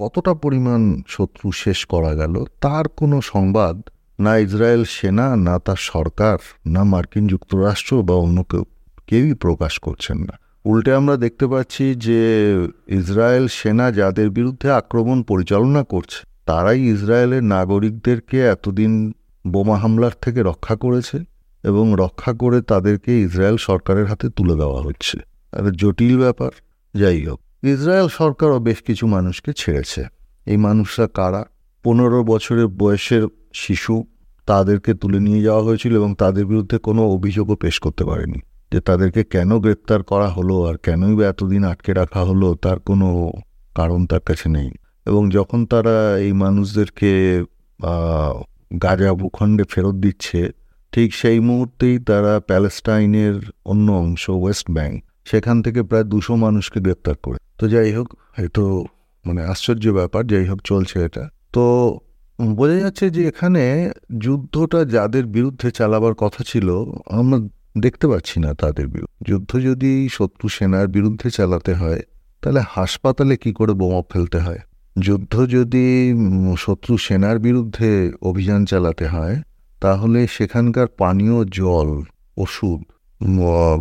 কতটা পরিমাণ শত্রু শেষ করা গেল, তার কোনো সংবাদ না ইসরায়েল সেনা, না তার সরকার, না মার্কিন যুক্তরাষ্ট্র বা অন্য কেউ, কেউই প্রকাশ করছেন না। উল্টে আমরা দেখতে পাচ্ছি যে ইসরায়েল সেনা যাদের বিরুদ্ধে আক্রমণ পরিচালনা করছে, তারাই ইসরায়েলের নাগরিকদেরকে এতদিন বোমা হামলার থেকে রক্ষা করেছে এবং রক্ষা করে তাদেরকে ইসরায়েল সরকারের হাতে তুলে দেওয়া হচ্ছে। আর জটিল ব্যাপার। যাই হোক, ইসরায়েল সরকারও বেশ কিছু মানুষকে ছেড়েছে। এই মানুষরা কারা? পনেরো বছরের বয়সের শিশু তাদেরকে তুলে নিয়ে যাওয়া হয়েছিল এবং তাদের বিরুদ্ধে কোনো অভিযোগও পেশ করতে পারেনি। যে তাদেরকে কেন গ্রেপ্তার করা হলো আর কেনই বা এতদিন আটকে রাখা হলো তার কোনো কারণ তার কাছে নেই। এবং যখন তারা এই মানুষদেরকে গাজা ভূখণ্ডে ফেরত দিচ্ছে, ঠিক সেই মুহূর্তেই তারা প্যালেস্টাইনের অন্য অংশ, ওয়েস্ট ব্যাংক, সেখান থেকে প্রায় দুশো মানুষকে গ্রেপ্তার করে। তো যাই হোক হয়তো মানে আশ্চর্য ব্যাপার, যাই হোক, চলছে এটা। তো বোঝা যাচ্ছে যে এখানে যুদ্ধটা যাদের বিরুদ্ধে চালাবার কথা ছিল, আমরা দেখতে পাচ্ছি না তাদের বিরুদ্ধে। যুদ্ধ যদি শত্রু সেনার বিরুদ্ধে চালাতে হয়, তাহলে হাসপাতালে কি করে বোমা ফেলতে হয়? যুদ্ধ যদি শত্রু সেনার বিরুদ্ধে অভিযান চালাতে হয়, তাহলে সেখানকার পানীয়, জল, ওষুধ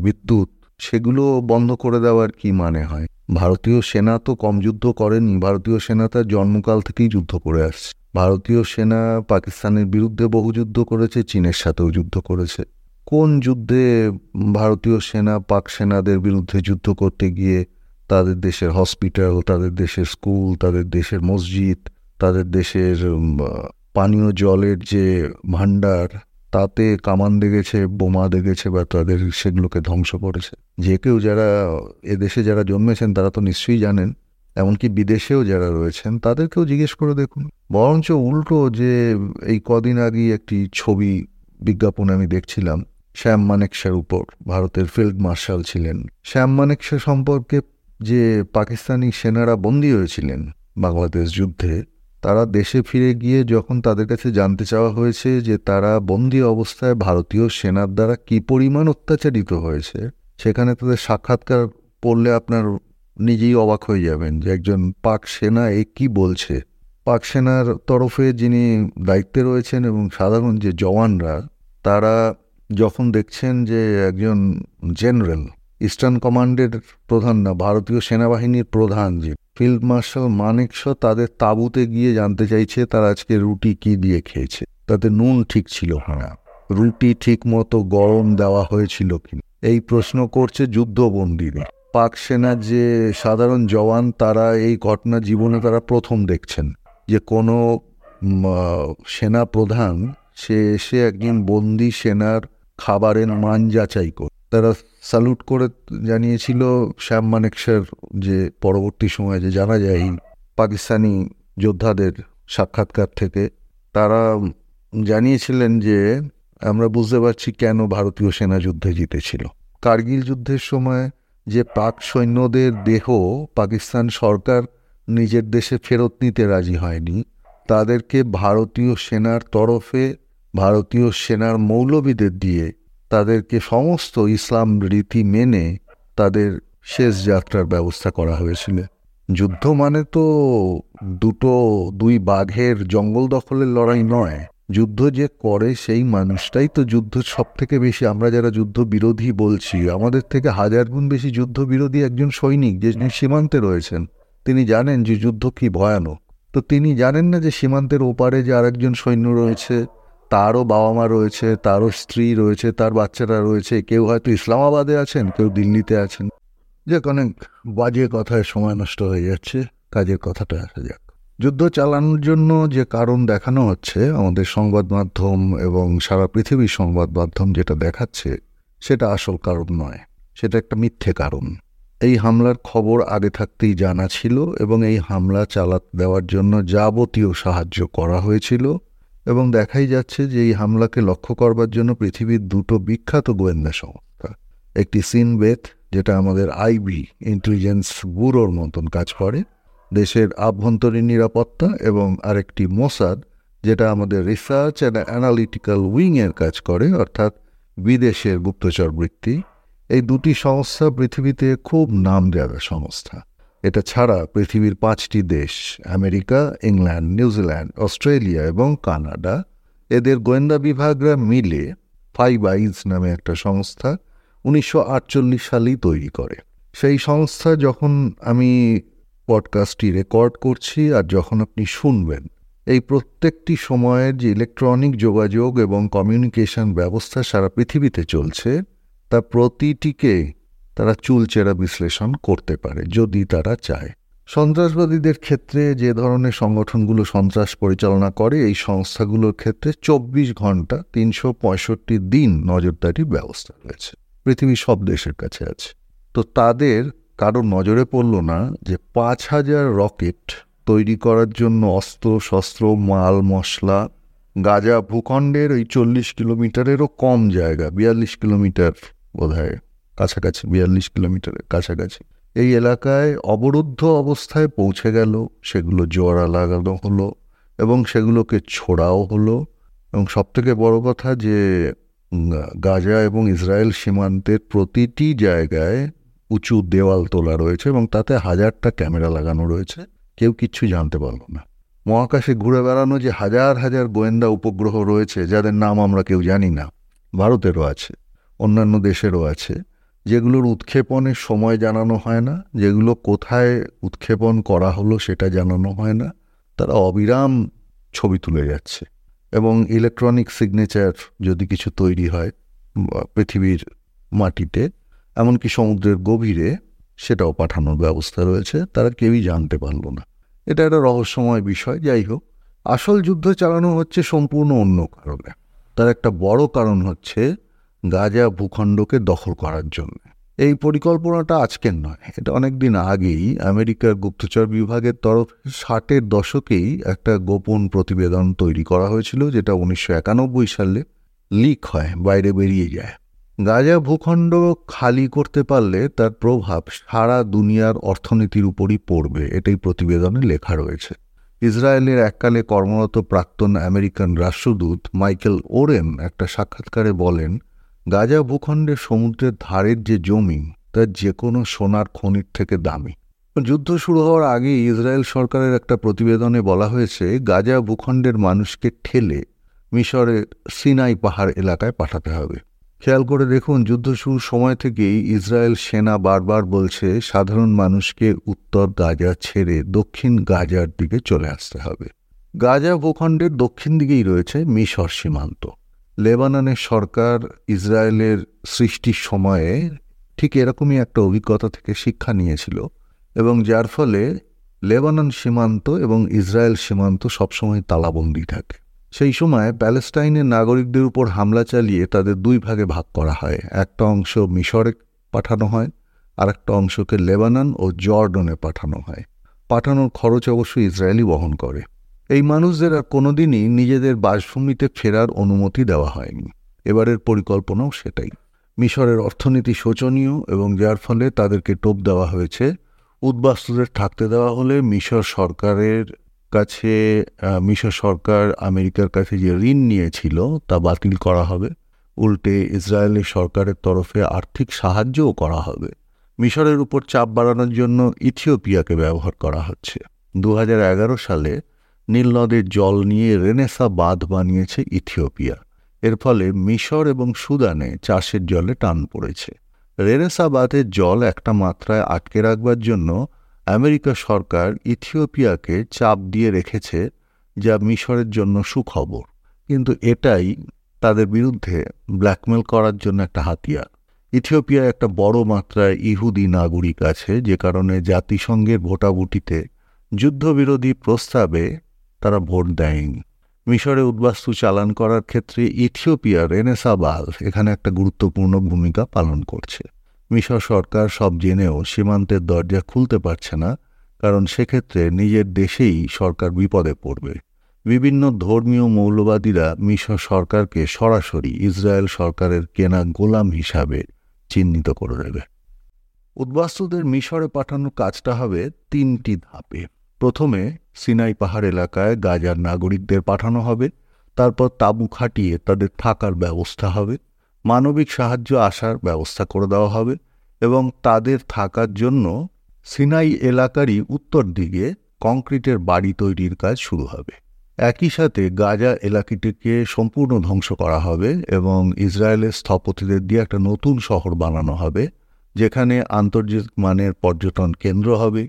বিদ্যুৎ, সেগুলো বন্ধ করে দেওয়ার কি মানে হয়? ভারতীয় সেনা তো কম যুদ্ধ করেনি, ভারতীয় সেনা তার জন্মকাল থেকেই যুদ্ধ করে আসছে। ভারতীয় সেনা পাকিস্তানের বিরুদ্ধে বহু যুদ্ধ করেছে, চীনের সাথেও যুদ্ধ করেছে। কোন যুদ্ধে ভারতীয় সেনা, পাক সেনাদের বিরুদ্ধে যুদ্ধ করতে গিয়ে তাদের দেশের হসপিটাল, তাদের দেশের স্কুল, তাদের দেশের মসজিদ, তাদের দেশের পানীয় জলের যে ভাণ্ডার তাতে কামান দেখেছে, বোমা দেখেছে বা তাদের সেগুলোকে ধ্বংস করেছে। যে কেউ যারা এদেশে যারা জন্মেছেন তারা তো নিশ্চয়ই জানেন, এমনকি বিদেশেও যারা রয়েছেন তাদেরকেও জিজ্ঞেস করে দেখুন। বরঞ্চ উল্টো যে এই কদিন আগেই একটি ছবি বিজ্ঞাপন আমি দেখছিলাম, শ্যাম মানেকশার উপর, ভারতের ফিল্ড মার্শাল ছিলেন। শ্যাম মানেকশা সম্পর্কে যে পাকিস্তানি সেনারা বন্দী হয়েছিলেন বাংলাদেশ যুদ্ধে তারা দেশে ফিরে গিয়ে যখন তাদের কাছে জানতে চাওয়া হয়েছে যে তারা বন্দী অবস্থায় ভারতীয় সেনার দ্বারা কি পরিমাণ অত্যাচারিত হয়েছে, সেখানে তাদের সাক্ষাৎকার পড়লে আপনার নিজেই অবাক হয়ে যাবেন যে একজন পাক সেনা এ কি বলছে। পাক সেনার তরফে যিনি দায়িত্বে রয়েছেন এবং সাধারণ যে জওয়ানরা, তারা যখন দেখছেন যে একজন জেনারেল ইস্টার্ন কমান্ডের প্রধান না, ভারতীয় সেনাবাহিনীর প্রধান যে। ফিল্ড মার্শাল মানেকশ তাদের তাঁবুতে গিয়ে জানতে চাইছে তারা আজকে রুটি কি দিয়ে খেয়েছে। তাতে নুন ঠিক ছিল না? রুটি ঠিক মতো গরম দেওয়া হয়েছিল কিনা এই প্রশ্ন করছে যুদ্ধবন্দীরা। পাক সেনার যে সাধারণ জওয়ান, তারা এই ঘটনা জীবনে তারা প্রথম দেখছেন যে কোনো সেনা প্রধান সে এসে একজন বন্দি সেনার খাবারের মান যাচাই করে তারা স্যালুট করে জানিয়েছিল শ্যাম মানেকশের যে পরবর্তী সময়ে যে জানা যায় পাকিস্তানি যোদ্ধাদের সাক্ষাৎকার থেকে, তারা জানিয়েছিলেন যে আমরা বুঝতে পারছি কেন ভারতীয় সেনা যুদ্ধে জিতেছিল। কার্গিল যুদ্ধের সময় যে পাক সৈন্যদের দেহ পাকিস্তান সরকার নিজের দেশে ফেরত নিতে রাজি হয়নি, তাদেরকে ভারতীয় সেনার তরফে ভারতীয় সেনার মৌলবীদের দিয়ে তাদেরকে সমস্ত ইসলাম রীতি মেনে তাদের শেষ যাত্রার ব্যবস্থা করা হয়েছিল। যুদ্ধ মানে তো দুটো, দুই বাঘের জঙ্গল দখলের লড়াই নয়। যুদ্ধ যে করে সেই মানুষটাই তো যুদ্ধ সব থেকে বেশি। আমরা যারা যুদ্ধ বিরোধী বলছি, আমাদের থেকে হাজার গুণ বেশি যুদ্ধ বিরোধী একজন সৈনিক যে সীমান্তে রয়েছেন। তিনি জানেন যে যুদ্ধ কি ভয়ানক। তো তিনি জানেন না যে সীমান্তের ওপারে যে আরেকজন সৈন্য রয়েছে তারও বাবা মা রয়েছে, তারও স্ত্রী রয়েছে, তার বাচ্চারা রয়েছে। কেউ হয়তো ইসলামাবাদে আছেন, কেউ দিল্লিতে আছেন। যে অনেক বাজে কথায় সময় নষ্ট হয়ে যাচ্ছে। কাজের কথাটা আসা যাক। যুদ্ধ চালানোর জন্য যে কারণ দেখানো হচ্ছে, আমাদের সংবাদ মাধ্যম এবং সারা পৃথিবীর সংবাদ মাধ্যম যেটা দেখাচ্ছে, সেটা আসল কারণ নয়। সেটা একটা মিথ্যে কারণ। এই হামলার খবর আগে থাকতেই জানা ছিল এবং এই হামলা চালাতে দেওয়ার জন্য যাবতীয় সাহায্য করা হয়েছিল। এবং দেখাই যাচ্ছে যে এই হামলাকে লক্ষ্য করবার জন্য পৃথিবীর দুটো বিখ্যাত গোয়েন্দা সংস্থা। একটি সিনবেথ যেটা আমাদের আইবি ইন্টেলিজেন্স ব্যুরোর মতন কাজ করে, দেশের আভ্যন্তরীণ নিরাপত্তা, এবং আরেকটি মোসাদ, যেটা আমাদের রিসার্চ অ্যান্ড অ্যানালিটিক্যাল উইংয়ের কাজ করে, অর্থাৎ বিদেশের গুপ্তচর বৃত্তি এই দুটি সংস্থা পৃথিবীতে খুব নাম দেওয়া সংস্থা। এটা ছাড়া পৃথিবীর পাঁচটি দেশ, America, England New Zealand Australia এবং কানাডা, এদের গোয়েন্দা বিভাগরা মিলে ফাইভ আইজ নামে একটা সংস্থা উনিশশো আটচল্লিশ সালেই তৈরি করে। সেই সংস্থা যখন আমি পডকাস্টটি রেকর্ড করছি আর যখন আপনি শুনবেন, এই প্রত্যেকটি সময়ের যে ইলেকট্রনিক যোগাযোগ এবং কমিউনিকেশন ব্যবস্থা সারা পৃথিবীতে চলছে, তা প্রতিটিকে তারা চুলচেরা বিশ্লেষণ করতে পারে, যদি তারা চায়। সন্ত্রাসবাদীদের ক্ষেত্রে যে ধরনের সংগঠনগুলো সন্ত্রাস পরিচালনা করে, এই সংস্থাগুলোর ক্ষেত্রে চব্বিশ ঘণ্টা তিনশো পঁয়ষট্টি দিন নজরদারির ব্যবস্থা রয়েছে। পৃথিবীর সব দেশের কাছে আছে। তো তাদের কারও নজরে পড়ল না যে পাঁচ হাজার রকেট তৈরি করার জন্য অস্ত্র, শস্ত্র, মাল, মশলা, গাজা ভূখণ্ডের ওই চল্লিশ কিলোমিটারেরও কম জায়গা, বিয়াল্লিশ কিলোমিটার বোধ হয় কাছাকাছি, বিয়াল্লিশ কিলোমিটারের কাছাকাছি। এই এলাকায় অবরুদ্ধ অবস্থায় পৌঁছে গেল, সেগুলো জোয়ারা লাগানো হলো এবং সেগুলোকে ছোড়াও হলো এবং সবথেকে বড় কথা যে গাজা এবং ইসরায়েল সীমান্তের প্রতিটি জায়গায় উঁচু দেওয়াল তোলা রয়েছে এবং তাতে হাজারটা ক্যামেরা লাগানো রয়েছে। কেউ কিচ্ছু জানতে পারল না। মহাকাশে ঘুরে বেড়ানো যে হাজার হাজার গোয়েন্দা উপগ্রহ রয়েছে, যাদের নাম আমরা কেউ জানি না, ভারতেরও আছে, অন্যান্য দেশেরও আছে যেগুলোর উৎক্ষেপণের সময় জানানো হয় না, যেগুলো কোথায় উৎক্ষেপণ করা হলো সেটা জানানো হয় না, তারা অবিরাম ছবি তুলে যাচ্ছে। এবং ইলেকট্রনিক সিগনেচার যদি কিছু তৈরি হয় পৃথিবীর মাটিতে, এমনকি সমুদ্রের গভীরে, সেটাও পাঠানোর ব্যবস্থা রয়েছে, তারা কেউই জানতে পারল না। এটা একটা রহস্যময় বিষয়, যাই হোক। আসল যুদ্ধ চালানো হচ্ছে সম্পূর্ণ অন্য কারণে। তার একটা বড় কারণ হচ্ছে গাজা ভূখণ্ডকে দখল করার জন্য। এই পরিকল্পনাটা আজকের নয়, এটা অনেক দিন আগেই আমেরিকার গুপ্তচর বিভাগের তরফ ষাটের দশকেই একটা গোপন প্রতিবেদন তৈরি করা হয়েছিল, যেটা উনিশশো একানব্বই সালে লিক হয়, বাইরে বেরিয়ে যায়। গাজা ভূখণ্ড খালি করতে পারলে তার প্রভাব সারা দুনিয়ার অর্থনীতির উপরই পড়বে, এটাই প্রতিবেদনে লেখা রয়েছে। ইসরায়েলের এককালে কর্মরত প্রাক্তন আমেরিকান রাষ্ট্রদূত মাইকেল ওরেন একটা সাক্ষাৎকারে বলেন গাজা ভূখণ্ডের সমুদ্রের ধারের যে জমি তা যে কোনো সোনার খনির থেকে দামি। যুদ্ধ শুরু হওয়ার আগে ইসরায়েল সরকারের একটা প্রতিবেদনে বলা হয়েছে, গাজা ভূখণ্ডের মানুষকে ঠেলে মিশরের সিনাই পাহাড় এলাকায় পাঠাতে হবে। খেয়াল করে দেখুন, যুদ্ধ শুরুর সময় থেকেই ইসরায়েল সেনা বারবার বলছে, সাধারণ মানুষকে উত্তর গাজা ছেড়ে দক্ষিণ গাজার দিকে চলে আসতে হবে। গাজা ভূখণ্ডের দক্ষিণ দিকেই রয়েছে মিশর সীমান্ত। লেবাননের সরকার ইসরায়েলের সৃষ্টির সময়ে ঠিক এরকমই একটা অভিজ্ঞতা থেকে শিক্ষা নিয়েছিল এবং যার ফলে লেবানন সীমান্ত এবং ইসরায়েল সীমান্ত সবসময় তালাবন্দি থাকে। সেই সময় প্যালেস্টাইনের নাগরিকদের উপর হামলা চালিয়ে তাদের দুই ভাগে ভাগ করা হয়। একটা অংশ মিশরে পাঠানো হয় আর একটা অংশকে লেবানন ও জর্ডনে পাঠানো হয়। পাঠানোর খরচ অবশ্যই ইসরায়েলি বহন করে। এই মানুষদের আর কোনোদিনই নিজেদের বাসভূমিতে ফেরার অনুমতি দেওয়া হয়নি। এবারের পরিকল্পনাও সেটাই। মিশরের অর্থনীতি শোচনীয় এবং যার ফলে তাদেরকে টোপ দেওয়া হয়েছে। উদ্বাস্তুদের থাকতে দেওয়া হলে মিশর সরকারের কাছে মিশর সরকার আমেরিকার কাছে যে ঋণ নিয়েছিল তা বাতিল করা হবে। উল্টে ইসরায়েলি সরকারের তরফে আর্থিক সাহায্যও করা হবে। মিশরের উপর চাপ বাড়ানোর জন্য ইথিওপিয়াকে ব্যবহার করা হচ্ছে। দু হাজার এগারো সালে নীলনদের জল নিয়ে রেনেসা বাঁধ বানিয়েছে ইথিওপিয়া। এর ফলে মিশর এবং সুদানে চাষের জলে টান পড়েছে। রেনেসা বাঁধের জল একটা মাত্রায় আটকে রাখবার জন্য আমেরিকা সরকার ইথিওপিয়াকে চাপ দিয়ে রেখেছে, যা মিশরের জন্য সুখবর। কিন্তু এটাই তাদের বিরুদ্ধে ব্ল্যাকমেল করার জন্য একটা হাতিয়ার। ইথিওপিয়া একটা বড় মাত্রায় ইহুদি নাগরিক আছে, যে কারণে জাতিসংঘের ভোটাভুটিতে যুদ্ধবিরোধী প্রস্তাবে তারা ভোট দেয়নি। মিশরে উদ্বাস্তু চালান করার ক্ষেত্রে ইথিওপিয়া রেনেসাবাল এখানে একটা গুরুত্বপূর্ণ ভূমিকা পালন করছে। মিশর সরকার সব জেনেও সীমান্তের দরজা খুলতে পারছে না, কারণ সেক্ষেত্রে নিজের দেশেই সরকার বিপদে পড়বে। বিভিন্ন ধর্মীয় মৌলবাদীরা মিশর সরকারকে সরাসরি ইসরায়েল সরকারের কেনা গোলাম হিসাবে চিহ্নিত করে দেবে। উদ্বাস্তুদের মিশরে পাঠানোর কাজটা হবে তিনটি ধাপে। প্রথমে সিনাই পাহাড় এলাকায় গাজার নাগরিকদের পাঠানো হবে, তারপর তাঁবু খাটিয়ে তাদের থাকার ব্যবস্থা হবে, মানবিক সাহায্য আসার ব্যবস্থা করে দেওয়া হবে এবং তাদের থাকার জন্য সিনাই এলাকারই উত্তর দিকে কংক্রিটের বাড়ি তৈরির কাজ শুরু হবে। একই সাথে গাজা এলাকাটিকে সম্পূর্ণ ধ্বংস করা হবে এবং ইসরায়েলের স্থপতিদের দিয়ে একটা নতুন শহর বানানো হবে, যেখানে আন্তর্জাতিক মানের পর্যটন কেন্দ্র হবে।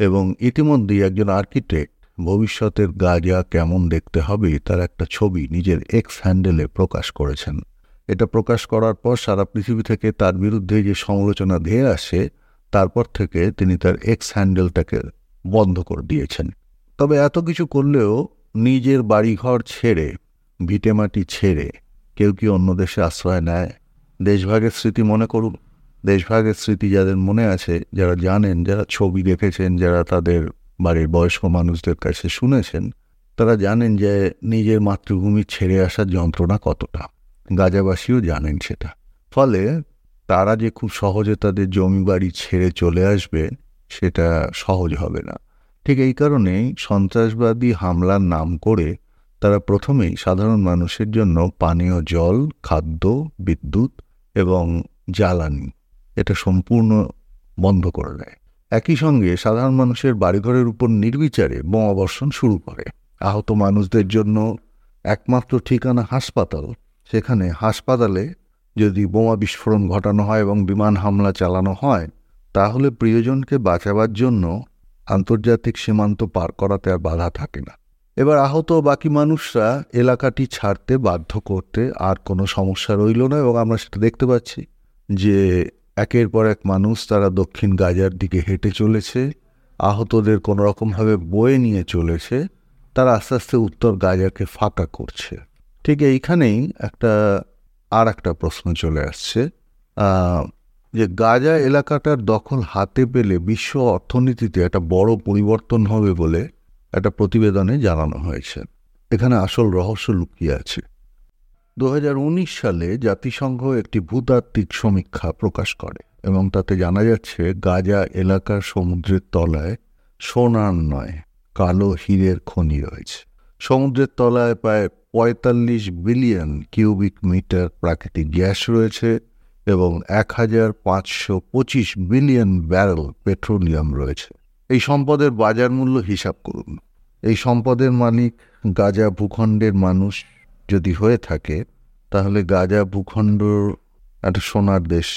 এবং ইতিমধ্যেই একজন আর্কিটেক্ট ভবিষ্যতের গাজা কেমন দেখতে হবে তার একটা ছবি নিজের এক্স হ্যান্ডেলে প্রকাশ করেছেন। এটা প্রকাশ করার পর সারা পৃথিবী থেকে তার বিরুদ্ধে যে সমালোচনা ধেয়ে আসে, তারপর থেকে তিনি তার এক্স হ্যান্ডেলটাকে বন্ধ করে দিয়েছেন। তবে এত কিছু করলেও নিজের বাড়িঘর ছেড়ে, ভিটেমাটি ছেড়ে কেউ কি অন্য দেশে আশ্রয় নেয়? দেশভাগের স্মৃতি মনে করুন। দেশভাগের স্মৃতি যাদের মনে আছে, যারা জানেন, যারা ছবি দেখেছেন, যারা তাদের বাড়ির বয়স্ক মানুষদের কাছে শুনেছেন, তারা জানেন যে নিজের মাতৃভূমি ছেড়ে আসার যন্ত্রণা কতটা। গাজাবাসীও জানেন সেটা। ফলে তারা যে খুব সহজে তাদের জমি বাড়ি ছেড়ে চলে আসবে, সেটা সহজ হবে না। ঠিক এই কারণেই সন্ত্রাসবাদী হামলার নাম করে তারা প্রথমেই সাধারণ মানুষের জন্য পানীয় জল, খাদ্য, বিদ্যুৎ এবং জ্বালানি এটা সম্পূর্ণ বন্ধ করে দেয়। একই সঙ্গে সাধারণ মানুষের বাড়িঘরের উপর নির্বিচারে বোমাবর্ষণ শুরু করে। আহত মানুষদের জন্য একমাত্র ঠিকানা হাসপাতাল। সেখানে হাসপাতালে যদি বোমা বিস্ফোরণ ঘটানো হয় এবং বিমান হামলা চালানো হয়, তাহলে প্রিয়জনকে বাঁচাবার জন্য আন্তর্জাতিক সীমান্ত পার করাতে আর বাধা থাকে না। এবার আহত বাকি মানুষরা এলাকাটি ছাড়তে বাধ্য করতে আর কোনো সমস্যা রইল না এবং আমরা সেটা দেখতে পাচ্ছি যে একের পর এক মানুষ তারা দক্ষিণ গাজার দিকে হেঁটে চলেছে, আহতদের কোনো রকমভাবে বয়ে নিয়ে চলেছে, তারা আস্তে আস্তে উত্তর গাজাকে ফাঁকা করছে। ঠিক এইখানেই একটা আর একটা প্রশ্ন চলে আসছে যে গাজা এলাকাটার দখল হাতে পেলে বিশ্ব অর্থনীতিতে একটা বড় পরিবর্তন হবে বলে একটা প্রতিবেদনে জানানো হয়েছে। এখানে আসল রহস্য লুকিয়ে আছে। উনিশ সালে জাতিসংঘ একটি ভূতাত্ত্বিক সমীক্ষা প্রকাশ করে এবং তাতে জানা যাচ্ছে গাজা এলাকার সমুদ্রের তলায় সোনার নয়, কালো হীরের খনি রয়েছে। সমুদ্রের তলায় প্রায় পঁয়তাল্লিশ বিলিয়ন কিউবিক মিটার প্রাকৃতিক গ্যাস রয়েছে এবং এক হাজার পাঁচশো পঁচিশ বিলিয়ন ব্যারেল পেট্রোলিয়াম রয়েছে। এই সম্পদের বাজার মূল্য হিসাব করুন। এই সম্পদের মালিক গাজা ভূখণ্ডের মানুষ। যদি হয়ে থাকে, তাহলে গাজা ভূখণ্ড একটা সোনার দেশ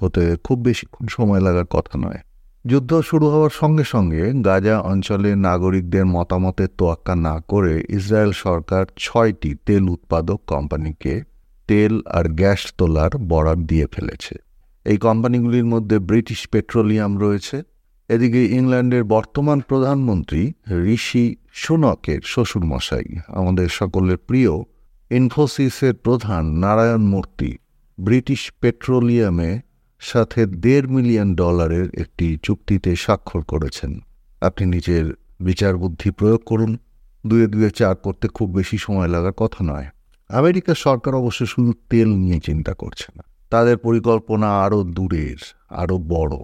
হতে খুব বেশিক্ষণ সময় লাগার কথা নয়। যুদ্ধ শুরু হওয়ার সঙ্গে সঙ্গে গাজা অঞ্চলের নাগরিকদের মতামতের তোয়াক্কা না করে ইসরায়েল সরকার ছয়টি তেল উৎপাদক কোম্পানিকে তেল আর গ্যাস তোলার বরাদ দিয়ে ফেলেছে। এই কোম্পানিগুলির মধ্যে ব্রিটিশ পেট্রোলিয়াম রয়েছে। এদিকে ইংল্যান্ডের বর্তমান প্রধানমন্ত্রী ঋষি সুনকের শ্বশুরমশাই, আমাদের সকলের প্রিয় ইনফোসিসের প্রধান নারায়ণ মূর্তি ব্রিটিশ পেট্রোলিয়ামে সাথে দেড় মিলিয়ন ডলারের একটি চুক্তিতে স্বাক্ষর করেছেন। আপনি নিজের বিচার বুদ্ধি প্রয়োগ করুন। দুয়ে দুয়ে চার করতে খুব বেশি সময় লাগার কথা নয়। আমেরিকা সরকার অবশ্য শুধু তেল নিয়ে চিন্তা করছে না। তাদের পরিকল্পনা আরও দূরের, আরও বড়।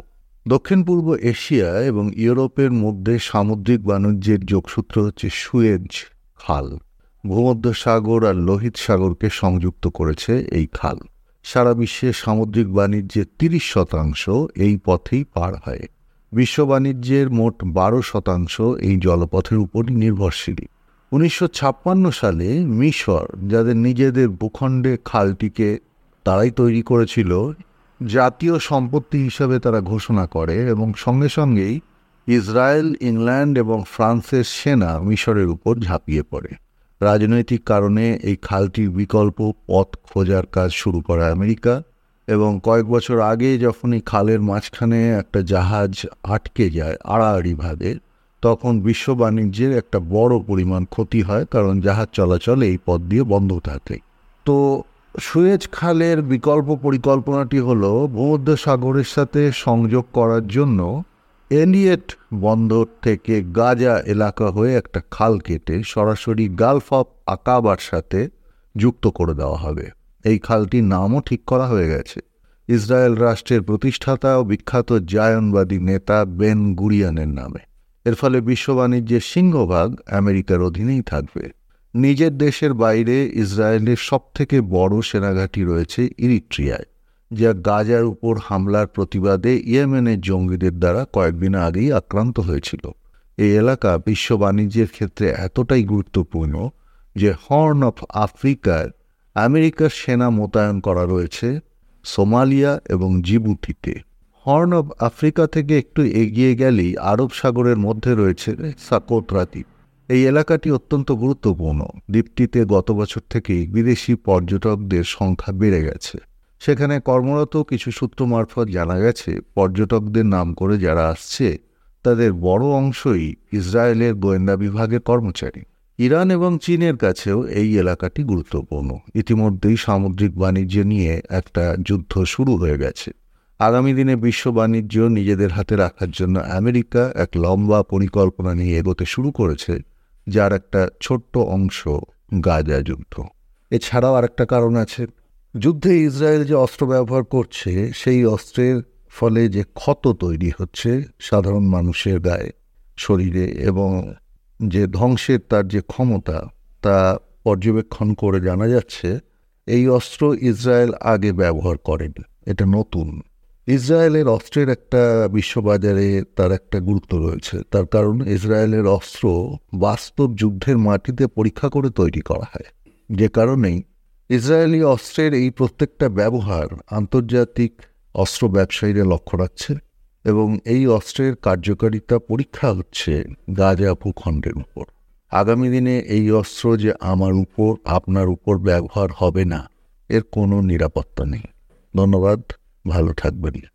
দক্ষিণ পূর্ব এশিয়া এবং ইউরোপের মধ্যে সামুদ্রিক বাণিজ্যের যোগসূত্র হচ্ছে সুয়েজ খাল। ভূমধ্য সাগর আর লোহিত সাগরকে সংযুক্ত করেছে এই খাল। সারা বিশ্বে সামুদ্রিক বাণিজ্যের তিরিশ শতাংশ এই পথেই পার হয়। বিশ্ব বাণিজ্যের মোট বারো শতাংশ এই জলপথের উপরই নির্ভরশীল। উনিশশো ছাপ্পান্ন সালে মিশর, যাদের নিজেদের ভূখণ্ডে খালটিকে তারাই তৈরি করেছিল, জাতীয় সম্পত্তি হিসাবে তারা ঘোষণা করে এবং সঙ্গে সঙ্গেই ইসরায়েল, ইংল্যান্ড এবং ফ্রান্সের সেনা মিশরের উপর ঝাঁপিয়ে পড়ে। রাজনৈতিক কারণে এই খালটির বিকল্প পথ খোঁজার কাজ শুরু করে আমেরিকা এবং কয়েক বছর আগে যখন এই খালের মাঝখানে একটা জাহাজ আটকে যায় আড়াআড়িভাবে তখন বিশ্ব বাণিজ্যের একটা বড় পরিমাণ ক্ষতি হয় কারণ জাহাজ চলাচল এই পথ দিয়ে বন্ধ থাকে। তো সুয়েজ খালের বিকল্প পরিকল্পনাটি হলো ভূমধ্য সাগরের সাথে সংযোগ করার জন্য এলিয়েট বন্দর থেকে গাজা এলাকা হয়ে একটা খাল কেটে সরাসরি গালফ অফ আকাবার সাথে যুক্ত করে দেওয়া হবে। এই খালটির নামও ঠিক করা হয়ে গেছে। ইসরায়েল রাষ্ট্রের প্রতিষ্ঠাতা ও বিখ্যাত জায়নবাদী নেতা বেন গুরিয়ানের নামে। এর ফলে বিশ্ব বাণিজ্যের সিংহভাগ আমেরিকার অধীনেই থাকবে। নিজের দেশের বাইরে ইসরায়েলের সবথেকে বড় সেনাঘাঁটি রয়েছে ইরিট্রিয়ায়। যা গাজার উপর হামলার প্রতিবাদে ইয়েমেনের জঙ্গিদের দ্বারা কয়েকদিন আগেই আক্রান্ত হয়েছিল। এই এলাকা বিশ্ব বাণিজ্যের ক্ষেত্রে এতটাই গুরুত্বপূর্ণ যে হর্ন অফ আফ্রিকার আমেরিকার সেনা মোতায়েন করা রয়েছে সোমালিয়া এবং জিবুতিতে। হর্ন অব আফ্রিকা থেকে একটু এগিয়ে গেলেই আরব সাগরের মধ্যে রয়েছে সাকোত্রা দ্বীপ এই এলাকাটি অত্যন্ত গুরুত্বপূর্ণ। দ্বীপটিতে গত বছর থেকেই বিদেশি পর্যটকদের সংখ্যা বেড়ে গেছে। সেখানে কর্মরত কিছু সূত্র মারফত জানা গেছে, পর্যটকদের নাম করে যারা আসছে, তাদের বড় অংশই ইসরায়েলের গোয়েন্দা বিভাগের কর্মচারী। ইরান এবং চীনের কাছেও এই এলাকাটি গুরুত্বপূর্ণ। ইতিমধ্যেই সামুদ্রিক বাণিজ্য নিয়ে একটা যুদ্ধ শুরু হয়ে গেছে। আগামী দিনে বিশ্ব বাণিজ্য নিজেদের হাতে রাখার জন্য আমেরিকা এক লম্বা পরিকল্পনা নিয়ে এগোতে শুরু করেছে, যার একটা ছোট্ট অংশ গাজা যুদ্ধ। এছাড়াও আরেকটা কারণ আছে। যুদ্ধে ইসরায়েল যে অস্ত্র ব্যবহার করছে, সেই অস্ত্রের ফলে যে ক্ষত তৈরি হচ্ছে সাধারণ মানুষের গায়ে, শরীরে এবং যে ধ্বংসের তার যে ক্ষমতা, তা পর্যবেক্ষণ করে জানা যাচ্ছে, এই অস্ত্র ইসরায়েল আগে ব্যবহার করেন। এটা নতুন। ইসরায়েলের অস্ত্রের একটা বিশ্ববাজারে তার একটা গুরুত্ব রয়েছে। তার কারণ, ইসরায়েলের অস্ত্র বাস্তব যুদ্ধের মাটিতে পরীক্ষা করে তৈরি করা হয়। যে কারণেই ইসরায়েলি অস্ত্রের এই প্রত্যেকটা ব্যবহার আন্তর্জাতিক অস্ত্র ব্যবসায়ীরা লক্ষ্য রাখছে এবং এই অস্ত্রের কার্যকারিতা পরীক্ষা হচ্ছে গাজা ভূখণ্ডের উপর। আগামী দিনে এই অস্ত্র যে আমার উপর, আপনার উপর ব্যবহার হবে না, এর কোনো নিরাপত্তা নেই। ধন্যবাদ, ভালো থাকবেন।